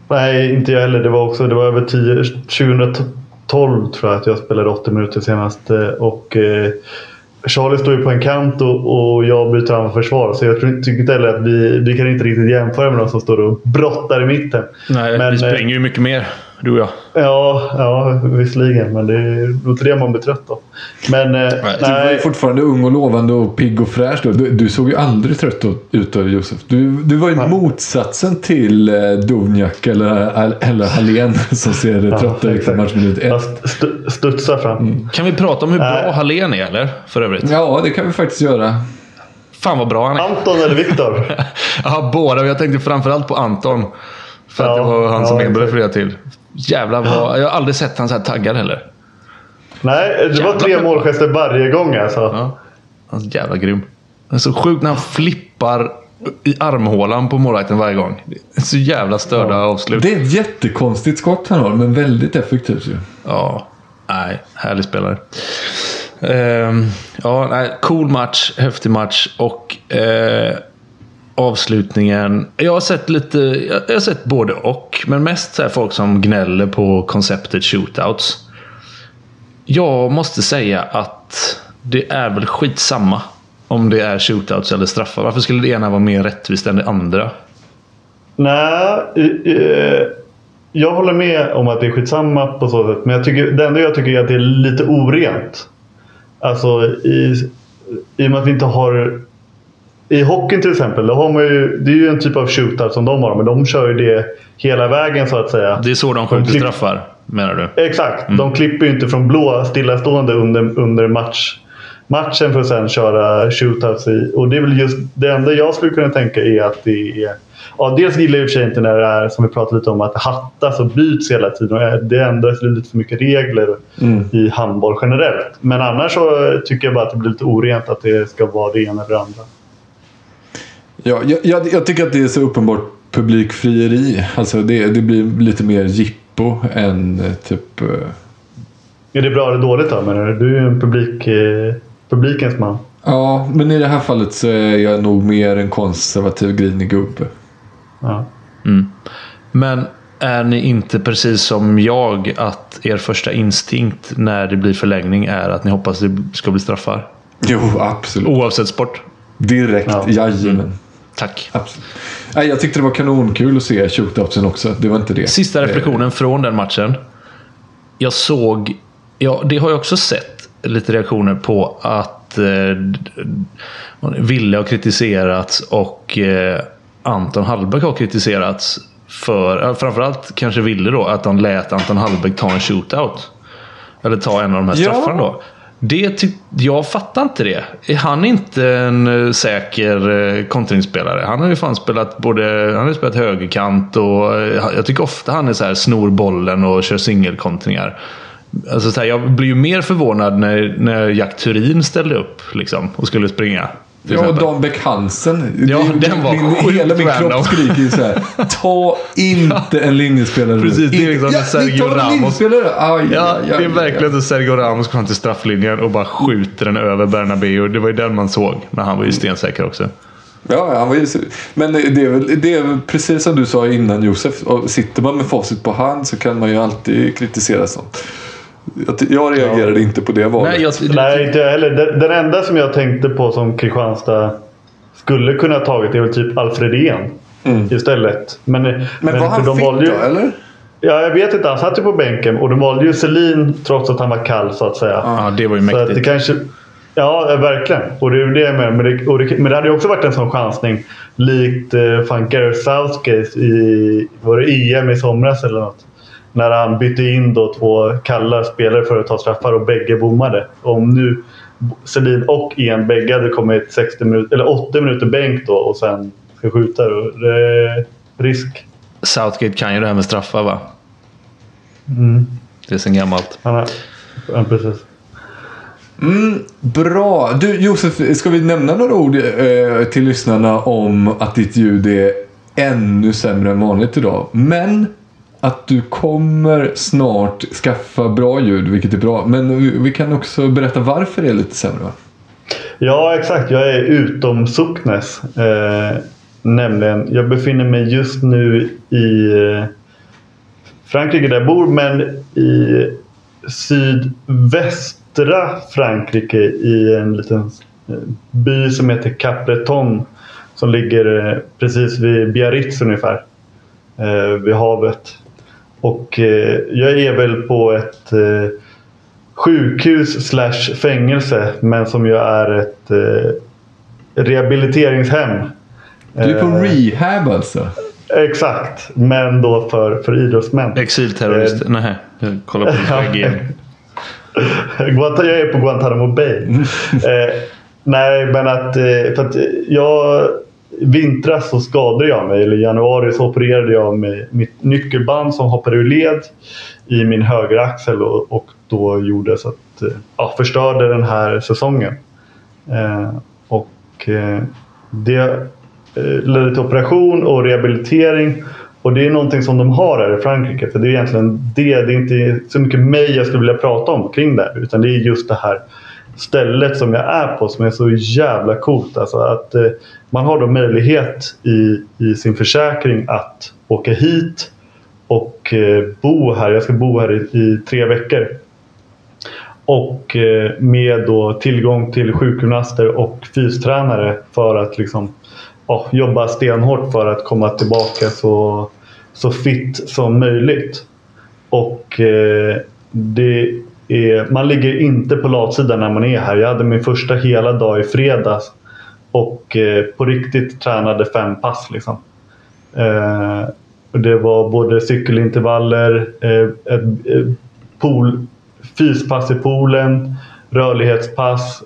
Nej, inte jag heller. Det var också det var över 10, 2012 tror jag att jag spelade 80 minuter senast. Eh, och eh, Charlie står ju på en kant och, och jag byter anfallsförsvar. Så jag tror, tycker inte heller att vi, vi kan inte riktigt jämföra med de som står och brottar i mitten. Nej, Men, vi eh, springer ju mycket mer, du och jag. Ja, ja visserligen. Men det är inte det man blir trött av. Men eh, Du var nej. fortfarande ung och lovande och pigg och fräsch då. Du, du såg ju aldrig trött ut då, Josef. Du, du var ju motsatsen till eh, Dovnjak eller, eller Hallén som ser Ja, trötta ut i matchminut ett. st- studsar fram. Kan vi prata om hur bra Nej. Hallén är eller? För övrigt. Ja, det kan vi faktiskt göra. Fan vad bra han är. Anton eller Viktor? Ja, båda. Jag tänkte framförallt på Anton. För att Ja, det var han som ja, Emil exakt. refererade till. Jävlar vad... Jag har aldrig sett han så här taggad heller. Nej, det var tre målgester varje gång alltså. Ja. Han är jävla grym. Det är så sjukt när han flippar i armhålan på målvakten varje gång. Det är så jävla störda avslut. Det är ett jättekonstigt skott han har, men väldigt effektivt ju. Ja. Nej, härlig spelare. Ehm, ja, nej, cool match, häftig match och eh, avslutningen. Jag har sett lite, jag har sett både och. Men mest så här folk som gnäller på konceptet shootouts. Jag måste säga att det är väl skitsamma om det är shootouts eller straffar. Varför skulle det ena vara mer rättvist än det andra? Nej, eh, jag håller med om att det är skitsamma på så sätt. Men jag tycker, det enda jag tycker är att det är lite orent. Alltså i, i och med att vi inte har... I hockeyn till exempel, då har man ju, det är ju en typ av shootout som de har. Men de kör ju det hela vägen så att säga. Det är så de skjuter klipp- straffar, menar du? Exakt. De klipper ju inte från blå stillastående under, under match, matchen för att sen köra shootouts i. Och det är väl just det enda jag skulle kunna tänka är att det är... Ja, dels gillar jag i och för sig inte när det är, som vi pratade lite om, att det hattas och byts hela tiden. Och Det ändras lite för mycket regler i handboll generellt. Men annars så tycker jag bara att det blir lite orent att det ska vara det ena eller det andra. Ja, jag, jag, jag tycker att det är så uppenbart publikfrieri. Alltså det, det blir lite mer jippo än eh, typ... eh, Är det bra eller dåligt då? Men du är ju en publik, eh, publikens man. Ja, men i det här fallet så är jag nog mer en konservativ grinig gubbe. Ja. Men är ni inte precis som jag att er första instinkt när det blir förlängning är att ni hoppas det ska bli straffar? Jo, absolut. Oavsett sport? Direkt, Ja. jajamän. Tack. Absolut. Nej, jag tyckte det var kanonkul att se shootoutsen också. Det var inte det. Sista Eh, reflektionen från den matchen. Jag såg, ja det har jag också sett lite reaktioner på att eh, Ville har kritiserats och eh, Anton Hallbäck har kritiserats för, ja, framförallt kanske Ville då, att de lät Anton Hallbäck ta en shootout. Eller ta en av de här Ja. straffarna då. Det ty- jag fattar inte det. Är han inte en eh, säker eh, kontringsspelare? Han har ju fan spelat både han har spelat högerkant och eh, jag tycker ofta han är så här snor bollen och kör singelkontringar. Alltså så här, jag blir ju mer förvånad när, när Jack Turin ställde upp liksom, och skulle springa. Ja, och. Dan Bäck Hansen. Ja, Det- den var min, sjukt Hela min random. kropp skriker ju så här. Ta inte en linjespelare. Precis, det är liksom ja, Sergio tar Ramos. linjespelare. Aj, Ja, aj, det aj, är verkligen så Sergio Ramos kommer till strafflinjen och bara skjuter den över Bernabéu. Det var ju den man såg. Men han var ju stensäker också. Ja, han var ju, men det är, väl, det är precis som du sa innan Josef. Sitter man med facit på hand så kan man ju alltid kritisera sånt. Jag, reagerade inte på det valet. Nej, jag, Nej, inte jag heller. Den, den enda som jag tänkte på som Kristianstad skulle kunna ha tagit är väl typ Alfredén istället. Men, men men var han de fit valde ju, då, eller? Ja, jag vet inte. Han satt ju på bänken och de valde ju Selin trots att han var kall så att säga. ja, det var ju Så att det mäktigt. kanske... Ja, eh, verkligen. Och det är det jag menar. Men det, och det, men det hade ju också varit en sån chansning. Likt eh, Gareth Southgate i var det EM i somras eller något. När han bytte in då två kalla spelare för att ta straffar och bägge bommade. Om nu Selin och Ian bägge hade kommit 60 minuter, eller 80 minuter bänk då och sen ska skjuta. Då. Det är risk. Southgate kan ju det här med straffar va? Det är sen gammalt. Han har, ja, precis. Bra. Du Josef, ska vi nämna några ord eh, till lyssnarna om att ditt ljud är ännu sämre än vanligt idag. Men att du kommer snart skaffa bra ljud, vilket är bra. Men vi, vi kan också berätta varför det är lite sämre va? Ja, exakt. Jag är utom Socknes. Eh, nämligen, jag befinner mig just nu i eh, Frankrike där jag bor, men i sydvästra Frankrike i en liten eh, by som heter Capreton Som ligger eh, precis vid Biarritz ungefär. Eh, vid havet. Och eh, jag är väl på ett eh, sjukhus slash fängelse men som ju är ett eh, rehabiliteringshem. Du är på Eh, rehab alltså? Exakt, men då för, för idrottsmän. Exilterrorist? Eh, Nej, jag kollar på. Guanta- jag är på Guantanamo Bay. eh, nej, men att, för att jag vintras så skadade jag mig. Eller i januari så opererade jag mig mitt nyckelband som hoppade ur led i min högra axel och, och då gjorde så att eh, ja, förstörde den här säsongen. Eh, och eh, det eh, ledde till operation och rehabilitering. Och det är någonting som de har här i Frankrike. För det är egentligen det. Det är inte så mycket mig jag skulle vilja prata om kring det. Utan det är just det här stället som jag är på som är så jävla coolt. Alltså att eh, man har då möjlighet i, i sin försäkring att åka hit och eh, bo här. Jag ska bo här i, i tre veckor. Och eh, med då tillgång till sjukgymnaster och fystränare för att liksom, ja, jobba stenhårt för att komma tillbaka så, så fit som möjligt. Och eh, det Eh, man ligger inte på latsidan när man är här. Jag hade min första hela dag i fredags och eh, på riktigt tränade fem pass. Liksom. Eh, det var både cykelintervaller, ett, pool, fyspass i poolen, rörlighetspass,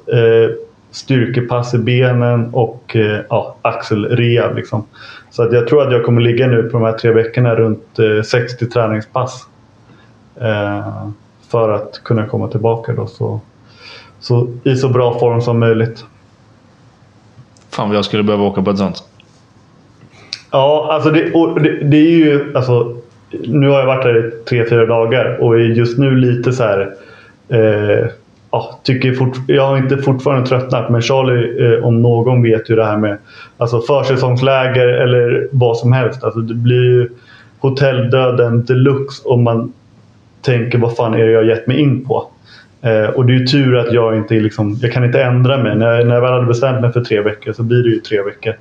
styrkepass i benen och ja, axelrehab. Liksom. Så att jag tror att jag kommer ligga nu på de här tre veckorna runt 60 träningspass. För att kunna komma tillbaka då så, så, i så bra form som möjligt. Fan vad jag skulle behöva åka på ett sånt. Ja, alltså det, det, det, är ju... Alltså, nu har jag varit här i tre, fyra dagar och är just nu lite så här... Eh, ja, tycker fort, jag har inte fortfarande tröttnat men Charlie eh, om någon vet ju det här med alltså försäsongsläger eller vad som helst. Alltså, det blir ju hotelldöden deluxe om man tänker vad fan är det jag gett mig in på. Eh, och det är ju tur att jag inte liksom, jag kan inte ändra mig. När, när jag väl hade bestämt mig för tre veckor så blir det ju tre veckor.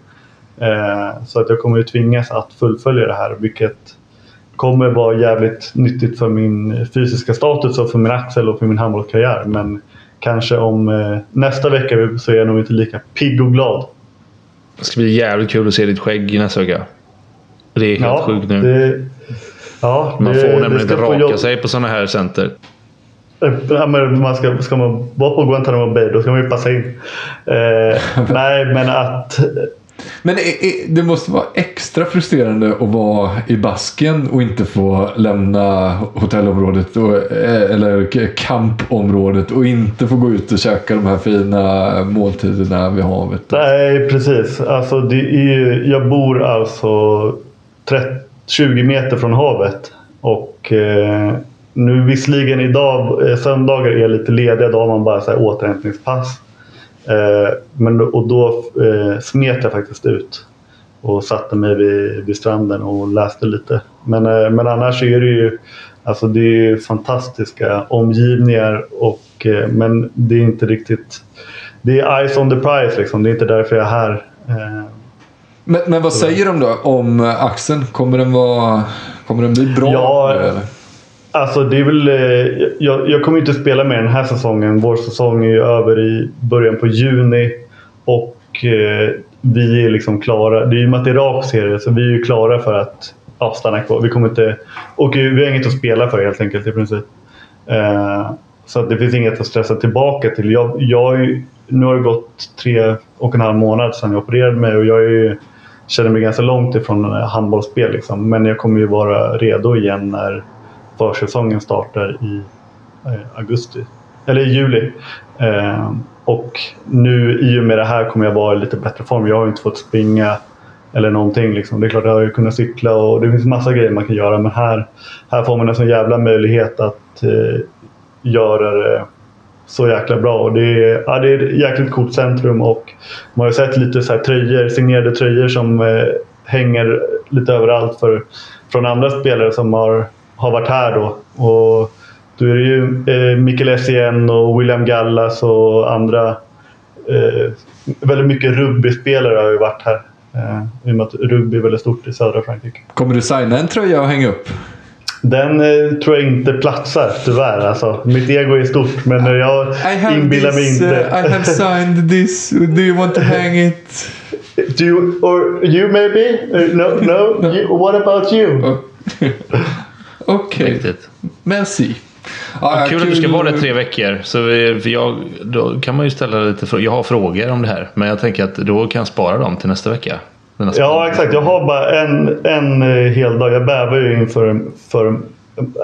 Eh, så att jag kommer ju tvingas att fullfölja det här vilket kommer vara jävligt nyttigt för min fysiska status och för min axel och för min handbollskarriär. Men kanske om eh, nästa vecka så är jag nog inte lika pigg och glad. Det ska bli jävligt kul att se ditt skägg nästa vecka. Det är helt ja, sjukt nu. Det, ja, Man får nämligen inte raka sig på sådana här center. Ja, men man ska, ska man vara på Guantanamo Bay då ska man ju passa in. Eh, nej, men att men det måste vara extra frustrerande att vara i basken och inte få lämna hotellområdet och, eh, eller kampområdet och inte få gå ut och käka de här fina måltiderna vid havet. Nej, precis. Alltså, det är, jag bor alltså 30, 20 meter från havet. Och eh, nu visserligen idag, eh, söndagar är lite lediga. Då har man bara så här återhämtningspass. Eh, men, och då eh, smet jag faktiskt ut och satte mig vid, vid stranden och läste lite. Men, eh, men annars är det ju alltså det är fantastiska omgivningar och, eh, men det är inte riktigt det är eyes on the prize liksom. Det är inte därför jag är här. Eh, Eh. Men, men vad säger de då om axeln? Kommer den, vara, kommer den bli bra? Ja, eller? Alltså det är väl, eh, jag, jag kommer inte spela med den här säsongen. Vår säsong är ju över i början på juni. Och eh, vi är liksom klara. Det är ju att det är rak serie så vi är ju klara för att ja, stanna kvar. Vi kommer inte... Och vi har inget att spela för helt enkelt i princip. Eh, så det finns inget att stressa tillbaka till. Jag, jag, nu har det gått tre och en halv månad sedan jag opererade mig och jag är ju, känner mig ganska långt ifrån eh, handbollsspel. Liksom. Men jag kommer ju vara redo igen när försäsongen startar i eh, augusti. Eller i juli. Eh, och nu i och med det här kommer jag vara i lite bättre form. Jag har inte fått springa eller någonting. Liksom. Det är klart jag har ju kunnat cykla och det finns massa grejer man kan göra. Men här, här får man en sån jävla möjlighet att eh, göra det så jäkla bra. Och det, är, ja, det är ett jäkligt coolt centrum och man har sett lite så här tröjor, signerade tröjor som eh, hänger lite överallt för, från andra spelare som har har varit här då. Och då är det ju eh, Mikael Essien och William Gallas och andra. Eh, väldigt mycket rugbyspelare har ju varit här. Eh, I och med att rugby är väldigt stort i södra Frankrike. Kommer du signa en tröja och hänga upp? Den eh, tror jag inte platsar tyvärr. Alltså, mitt ego är stort men jag inbillar mig inte. Uh, I have signed this. Do you want to hang it? Do you, or you maybe? Uh, no, no. no. You, what about you? Oh. Okej. Okay. Merci. Ja, kul, kul, att du ska vara där tre veckor. Så för jag, då kan man ju ställa lite frågor. Jag har frågor om det här. Men jag tänker att då kan jag spara dem till nästa vecka. Ja, exakt. Jag har bara en, en eh, hel dag. Jag bävar ju inför för,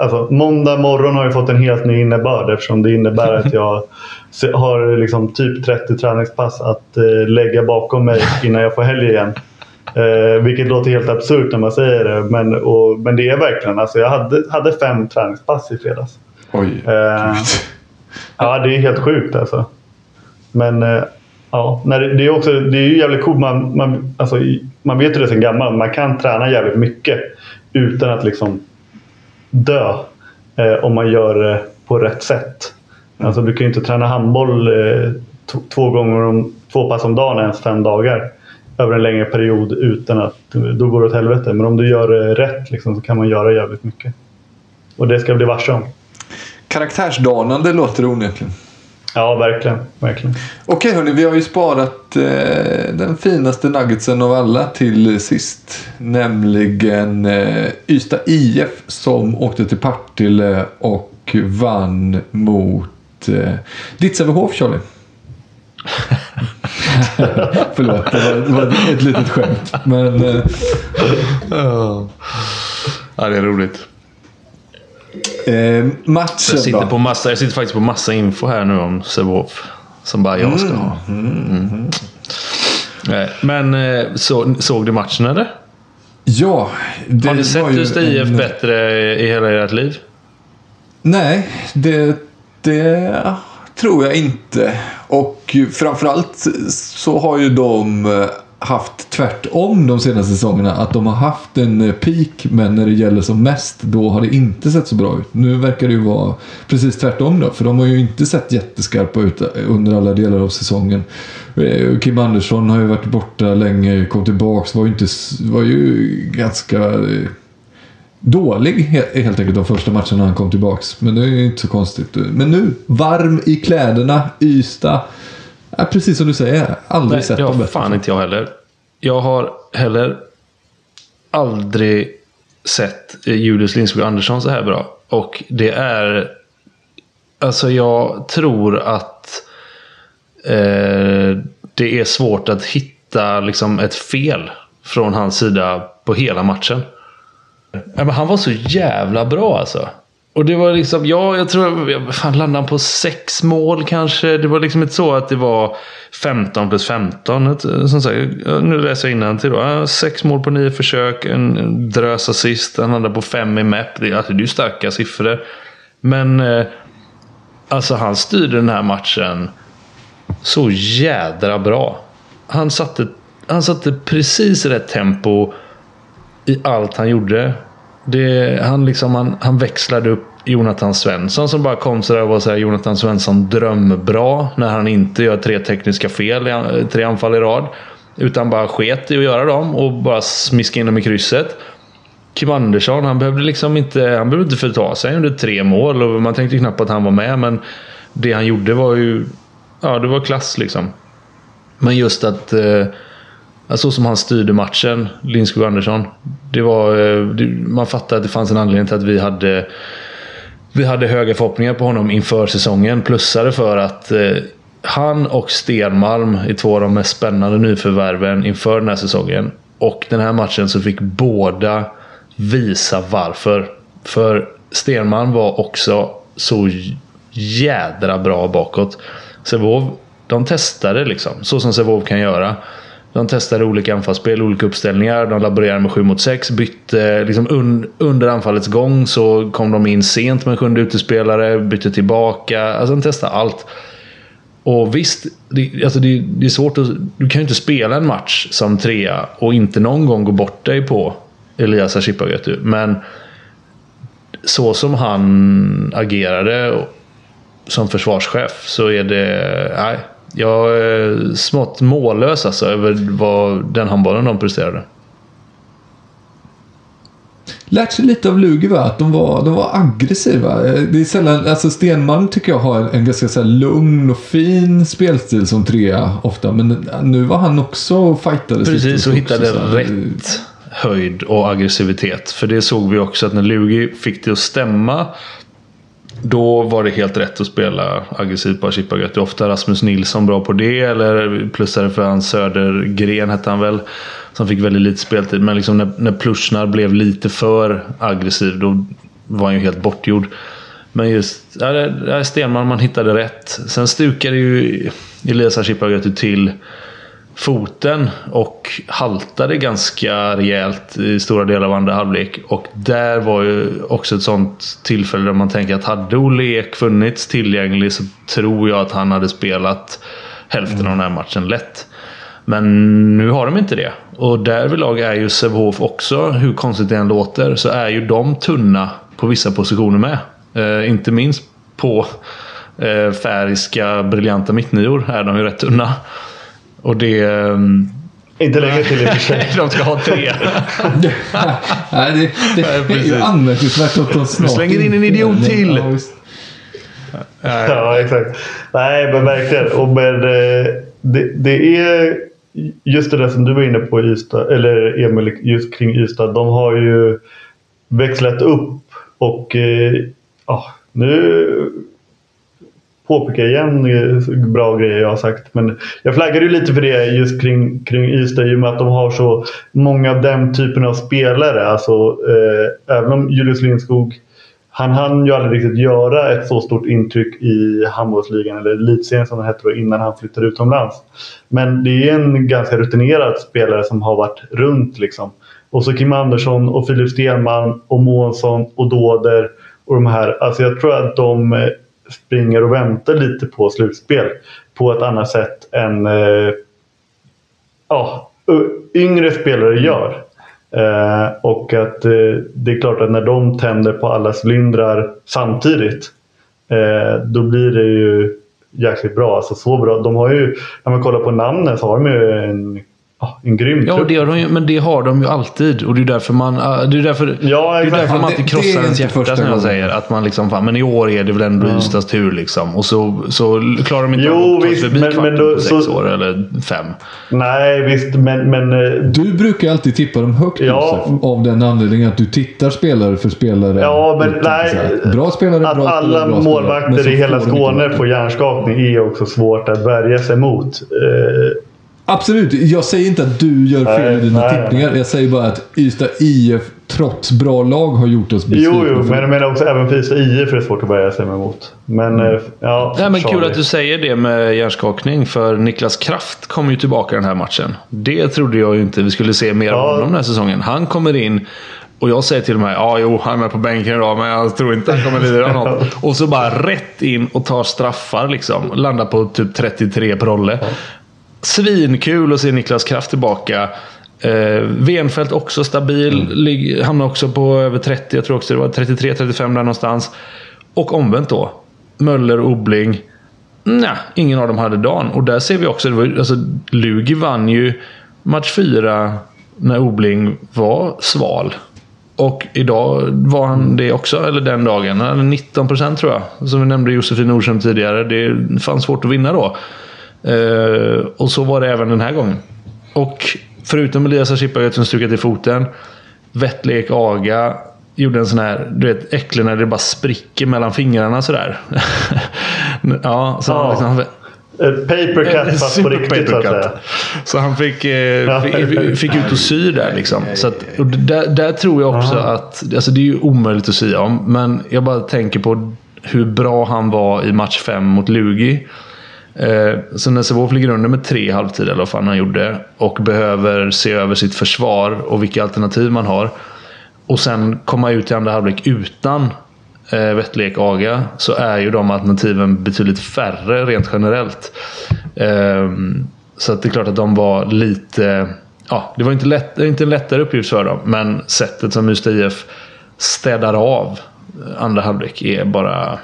alltså, måndag morgon har jag fått en helt ny innebörd eftersom det innebär att jag har liksom typ 30 träningspass att eh, lägga bakom mig innan jag får helg igen. Eh, vilket låter helt absurt när man säger det. Men, och, men det är verkligen. Alltså, jag hade, hade fem träningspass i fredags. Oj. Eh, ja, det är helt sjukt alltså. Men eh, ja, nej, det, det, är också, det är ju jävligt coolt. Man, man, alltså, man vet ju det sen gammalt. Man kan träna jävligt mycket utan att liksom dö. Eh, om man gör det på rätt sätt. Alltså, du kan ju inte träna handboll eh, två gånger om, två pass om dagen ens fem dagar över en längre period utan att då går det åt helvete. Men om du gör det rätt liksom, så kan man göra jävligt mycket. Och det ska jag bli varse om. Karaktärsdanande låter det onekligen. Ja, verkligen. verkligen. Okej hörni, vi har ju sparat eh, den finaste nuggetsen av alla till sist. Nämligen eh, Ystad IF som åkte till Partille och vann mot eh, ditt Sävehof, Charlie. Förlåt, det var, det var ett litet skämt. Men... Eh, Ja, det är roligt. Eh, matchen Jag sitter, då? på massa, jag sitter faktiskt på massa info här nu om Sävehof. Som bara jag ska ha. Mm. Nej, Men eh, så, såg du matchen eller? Ja, det Har ni sett var ju Ystad IF en- bättre i hela ert liv? Nej, det, det tror jag inte. Och framförallt så har ju de eh, haft tvärtom de senaste säsongerna. Att de har haft en eh, peak men när det gäller som mest då har det inte sett så bra ut. Nu verkar det ju vara precis tvärtom då. För de har ju inte sett jätteskarpa ut eh, under alla delar av säsongen. Eh, Kim Andersson har ju varit borta länge, kom tillbaks, var ju, inte, var ju ganska dålig helt enkelt de första matcherna han kom tillbaks. Men det är ju inte så konstigt. Men nu, varm i kläderna, Ystad. Ja, precis som du säger, aldrig Nej, sett dem bättre. fan inte jag heller. Jag har heller aldrig sett eh, Julius Lindskog Andersson så här bra. Och det är... Alltså jag tror att eh, det är svårt att hitta liksom ett fel från hans sida på hela matchen. Ja, men han var så jävla bra alltså. Och det var liksom, ja, jag tror, jag- fan landade han på sex mål kanske? Det var liksom inte så att det var 15 plus 15. Som sagt, nu läser jag innantill då. Sex mål på nio försök, en drös assist, han landade på fem i MEP. Det, alltså, det är ju starka siffror. Men eh, alltså han styrde den här matchen så jädra bra. Han satte, han satte precis rätt tempo i allt han gjorde. Det, han, liksom, han, han växlade upp Jonathan Svensson som bara kom sådär och var såhär Jonathan Svensson drömbra när han inte gör tre tekniska fel, i- tre anfall i rad. Utan bara sket i att göra dem och bara smiska in dem i krysset. Kim Andersson, han behövde liksom inte, han behövde inte förta sig under tre mål och man tänkte knappt att han var med men det han gjorde var ju, ja det var klass liksom. Men just att eh, så som han styrde matchen, Lindskog Andersson. Det var, eh, det, man fattade att det fanns en anledning till att vi hade, vi hade höga förhoppningar på honom inför säsongen. Plussade för att eh, han och Stenmalm är två av de mest spännande nyförvärven inför den här säsongen. Och den här matchen så fick båda visa varför. För Stenmalm var också så jädra bra bakåt. Sävehof, de testade liksom, så som Sävehof kan göra. De testade olika anfallsspel, olika uppställningar. De laborerade med 7 mot 6. Bytte liksom un, under anfallets gång så kom de in sent med en sjunde utespelare. Bytte tillbaka. Alltså de testade allt. Och visst, det, alltså det, det är svårt att... Du kan ju inte spela en match som trea och inte någon gång gå bort dig på Elias Ashipagötu. Men så som han agerade som försvarschef så är det... Nej, jag är smått mållös alltså över vad den handbollen de presterade. Lärt sig lite av Lugi va? Att de var, de var aggressiva. Det är sällan, alltså Stenman tycker jag har en, en ganska så lugn och fin spelstil som trea ofta. Men nu var han också och fightades Precis, och hittade rätt höjd och aggressivitet. För det såg vi också att när Lugi fick det att stämma då var det helt rätt att spela aggressivt på Chippagat. Det är ofta Rasmus Nilsson bra på det. Eller plussare för hans Södergren hette han väl. Som fick väldigt lite speltid. Men liksom när, när Plushnar blev lite för aggressiv då var han ju helt bortgjord. Men just ja, Stenman, man hittade rätt. Sen stukade ju Elias Chippagat till foten och haltade ganska rejält i stora delar av andra halvlek. Och där var ju också ett sånt tillfälle där man tänker att hade Olle Ek funnits tillgänglig så tror jag att han hade spelat hälften av den här matchen lätt. Men nu har de inte det. Och därvidlag är ju Sävehof också, hur konstigt det än låter, så är ju de tunna på vissa positioner med. Eh, inte minst på eh, färgiska briljanta mittnior är de ju rätt tunna. Och det... Eh, inte längre till i och för sig. de ska ha tre. Nej, det, det är ju anmärkningsvärt att de snart... Vi slänger in en idiot till! Ja, ja, exakt. Nej, men verkligen. Och men, eh, det, det är just det där som du var inne på, Ystad, eller Emil, just kring Ystad. De har ju växlat upp och eh, ja, nu påpeka igen eh, bra grejer jag har sagt. Men jag flaggade ju lite för det just kring, kring Ystad i och med att de har så många av den typen av spelare. Alltså, eh, även om Julius Lindskog han hann ju aldrig riktigt göra ett så stort intryck i handbollsligan eller elitserien som det hette då innan han flyttade utomlands. Men det är en ganska rutinerad spelare som har varit runt liksom. Och så Kim Andersson och Filip Stenman och Månsson och Dåder och de här. Alltså jag tror att de eh, springer och väntar lite på slutspel på ett annat sätt än eh, ja, yngre spelare gör. Eh, och att eh, det är klart att när de tänder på alla cylindrar samtidigt eh, då blir det ju jäkligt bra. Alltså så bra. De har ju, när man kollar på namnen så har de ju en en grym Ja, det har de ju, men det har de ju alltid. Och det är därför man, uh, det är därför, ja, det är därför man alltid krossar ens hjärta som jag säger. Att man liksom, fan, men i år är det väl ändå ja. Ystads tur liksom. Och så, så klarar de inte jo, att ta sig förbi men, kvarten då, på sex så, år eller fem. Nej, visst. Men, men, eh, du brukar alltid tippa dem högt ja, Josef, Av den anledningen att du tittar spelare för spelare. Ja, men nej. Bra spelare, att bra alla spelare, bra målvakter i hela Skåne får hjärnskakning är också svårt att värja sig mot. Eh, Absolut, jag säger inte att du gör fel nej, i dina nej, tippningar. Nej. Jag säger bara att Ystad IF, trots bra lag, har gjort oss besvikna. Jo, jo, men jag menar också även för Ystad IF är det svårt att börja sig emot. Men, mm. ja, Nej, men kul att du säger det med hjärnskakning, för Niklas Kraft kommer ju tillbaka den här matchen. Det trodde jag ju inte vi skulle se mer ja. av honom den här säsongen. Han kommer in och jag säger till och med ja, jo, han är med på bänken idag, men jag tror inte han kommer lira något. Och så bara rätt in och tar straffar liksom. Landar på typ 33 på Rolle. Svinkul att se Niklas Kraft tillbaka. Eh, Venfält också stabil. Mm. Hamnar också på över 30. Jag tror också det var 33-35 där någonstans. Och omvänt då. Möller och Obling. Nej, ingen av dem hade dagen. Och där ser vi också. Det var, alltså, Lugi vann ju match 4 när Obling var sval. Och idag var han det också, eller den dagen. Han hade 19 procent tror jag. Som vi nämnde Josefin Nordström tidigare. Det fanns svårt att vinna då. Uh, och så var det även den här gången. Och förutom Elias Ashipa som stukat i foten. Vettlek Aga gjorde en sån här, du vet, äcklig när det bara spricker mellan fingrarna sådär. ja, så ja. Liksom, Paper cut fast på riktigt så att säga. Så han fick, eh, fick, fick, ut och sy där liksom. Så att, där, där, tror jag också Aha. att, alltså det är ju omöjligt att sy om. Men jag bara tänker på hur bra han var i match 5 mot Lugi. Eh, så när Sävehof ligger under med tre i halvtid, eller vad fan han gjorde, och behöver se över sitt försvar och vilka alternativ man har. Och sen komma ut i andra halvlek utan eh, Vettlek Aga så är ju de alternativen betydligt färre rent generellt. Eh, så att det är klart att de var lite... Ja, det var inte, lätt, inte en lättare uppgift för dem, men sättet som Ystad IF städar av andra halvlek är bara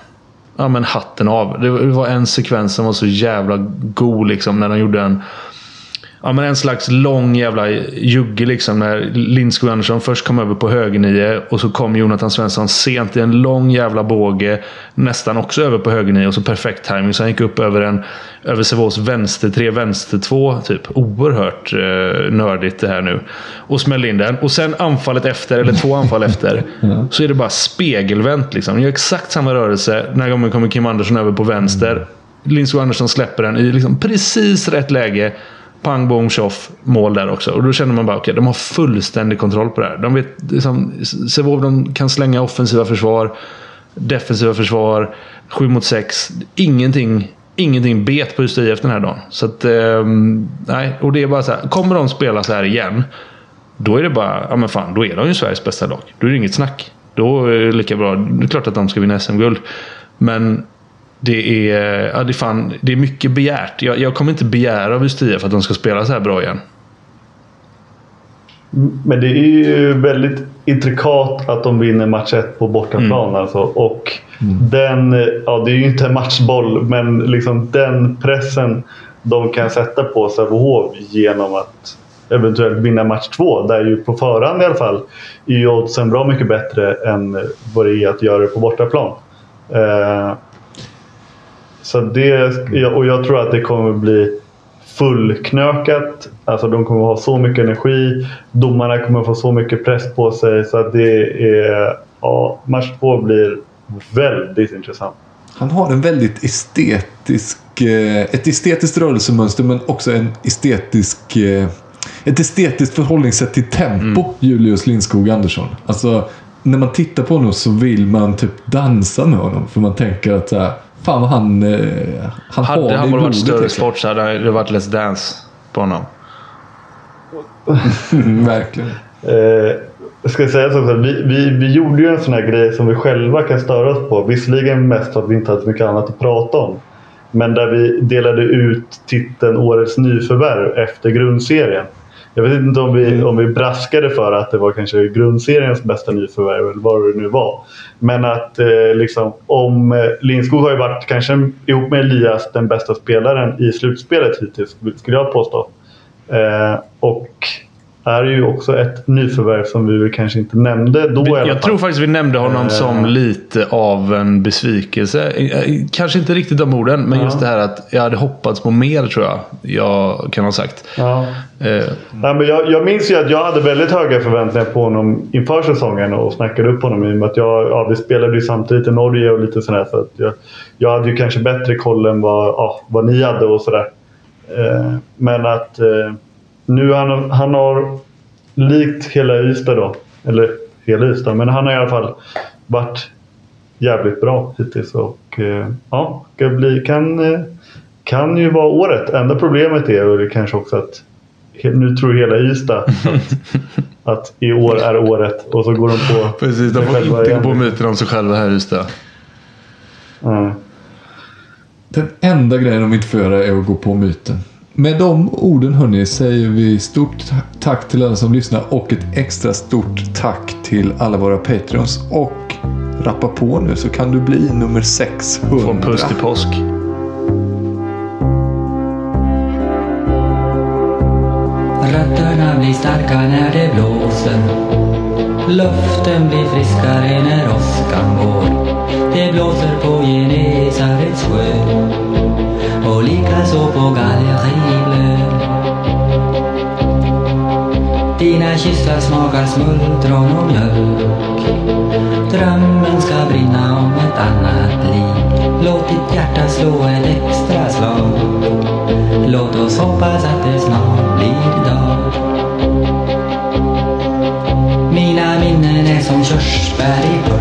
ja, men hatten av. Det var en sekvens som var så jävla god liksom när de gjorde en ja, men en slags lång jävla jugge liksom. När Lindskog Andersson först kom över på högernio och så kom Jonathan Svensson sent i en lång jävla båge. Nästan också över på högernio och så perfekt timing. Så han gick upp över en över Sävehofs vänster tre vänster två typ. Oerhört eh, nördigt det här nu. Och smällde in den. Och sen anfallet efter, eller två anfall efter. Så är det bara spegelvänt liksom. Han gör exakt samma rörelse. Den här gången kommer Kim Andersson över på vänster. Lindskog Andersson släpper den i liksom precis rätt läge. Pang, bom, tjoff, mål där också. Och då känner man bara okej, okay, de har fullständig kontroll på det här. De vet, liksom, Sevov, de kan slänga offensiva försvar, defensiva försvar, sju mot sex. Ingenting, ingenting bet på Ystad IF den här dagen. Så att, eh, nej, och det är bara så här, kommer de spela så här igen, då är det bara, ja men fan, då är de ju Sveriges bästa lag. Då är det inget snack. Då är det lika bra. Det är klart att de ska vinna SM-guld. Men det är, ja, det fan, det är mycket begärt. Jag, jag kommer inte begära av Ystad för att de ska spela så här bra igen. Men det är ju väldigt intrikat att de vinner match 1 på bortaplan. Mm. Alltså. Och mm. den, ja, det är ju inte en matchboll, men liksom den pressen de kan sätta på Sävehof genom att eventuellt vinna match 2. Där ju på förhand i alla fall är ju oddsen bra mycket bättre än vad det är att göra det på bortaplan. Eh, så det, och jag tror att det kommer bli fullknökat. Alltså de kommer ha så mycket energi. Domarna kommer få så mycket press på sig så att det är... Ja, match två blir väldigt intressant. Han har en väldigt estetisk... Eh, ett estetiskt rörelsemönster men också en estetisk... Eh, ett estetiskt förhållningssätt till tempo, mm. Julius Lindskog Andersson. Alltså, när man tittar på honom så vill man typ dansa med honom. För man tänker att Fan vad han, eh, han hade han bara varit större liksom. sport så hade det varit Let's Dance på honom. Verkligen. Eh, jag ska säga så vi, vi, vi gjorde ju en sån här grej som vi själva kan störa oss på. Visserligen mest för att vi inte hade så mycket annat att prata om. Men där vi delade ut titeln Årets nyförvärv efter grundserien. Jag vet inte om vi, mm. om vi braskade för att det var kanske grundseriens bästa nyförvärv eller vad det nu var. Men att eh, liksom, om eh, Lindskog har ju varit kanske ihop med Elias den bästa spelaren i slutspelet hittills skulle jag påstå. Eh, och är ju också ett nyförvärv som vi kanske inte nämnde då i alla Jag tror faktiskt vi nämnde honom som lite av en besvikelse. Kanske inte riktigt de orden, men ja. just det här att jag hade hoppats på mer tror jag. Jag kan ha sagt. Ja. Eh. Nej, men jag, jag minns ju att jag hade väldigt höga förväntningar på honom inför säsongen och snackade upp honom i och med att jag, ja, vi spelade ju samtidigt i Norge och lite sådär. Så att jag, jag hade ju kanske bättre koll än vad, ja, vad ni hade och sådär. Eh, men att eh, nu han, han har likt hela Ystad då, eller hela Ystad, men han har i alla fall varit jävligt bra hittills och eh, ja, det bli, kan, eh, kan ju vara året. Enda problemet är väl kanske också att nu tror hela Ystad att, att i år är året och så går de på Precis, de får inte gå på myten om sig själva här i Ystad. Mm. Den enda grejen de inte får göra är att gå på myten. Med de orden hörni säger vi stort tack till alla som lyssnar och ett extra stort tack till alla våra Patreons. Och rappa på nu så kan du bli nummer 600. Från puss till påsk. Rötterna blir starka när det blåser. Luften blir friskare när åskan går. Det blåser på Genesarets sjö och likaså på Gallerieblö. Dina kyssar smakar smultron och mjölk. Drömmen ska brinna om ett annat liv. Låt ditt hjärta slå ett extra slag. Låt oss hoppas att det snart blir dag. Mina minnen är som körsbär i punsch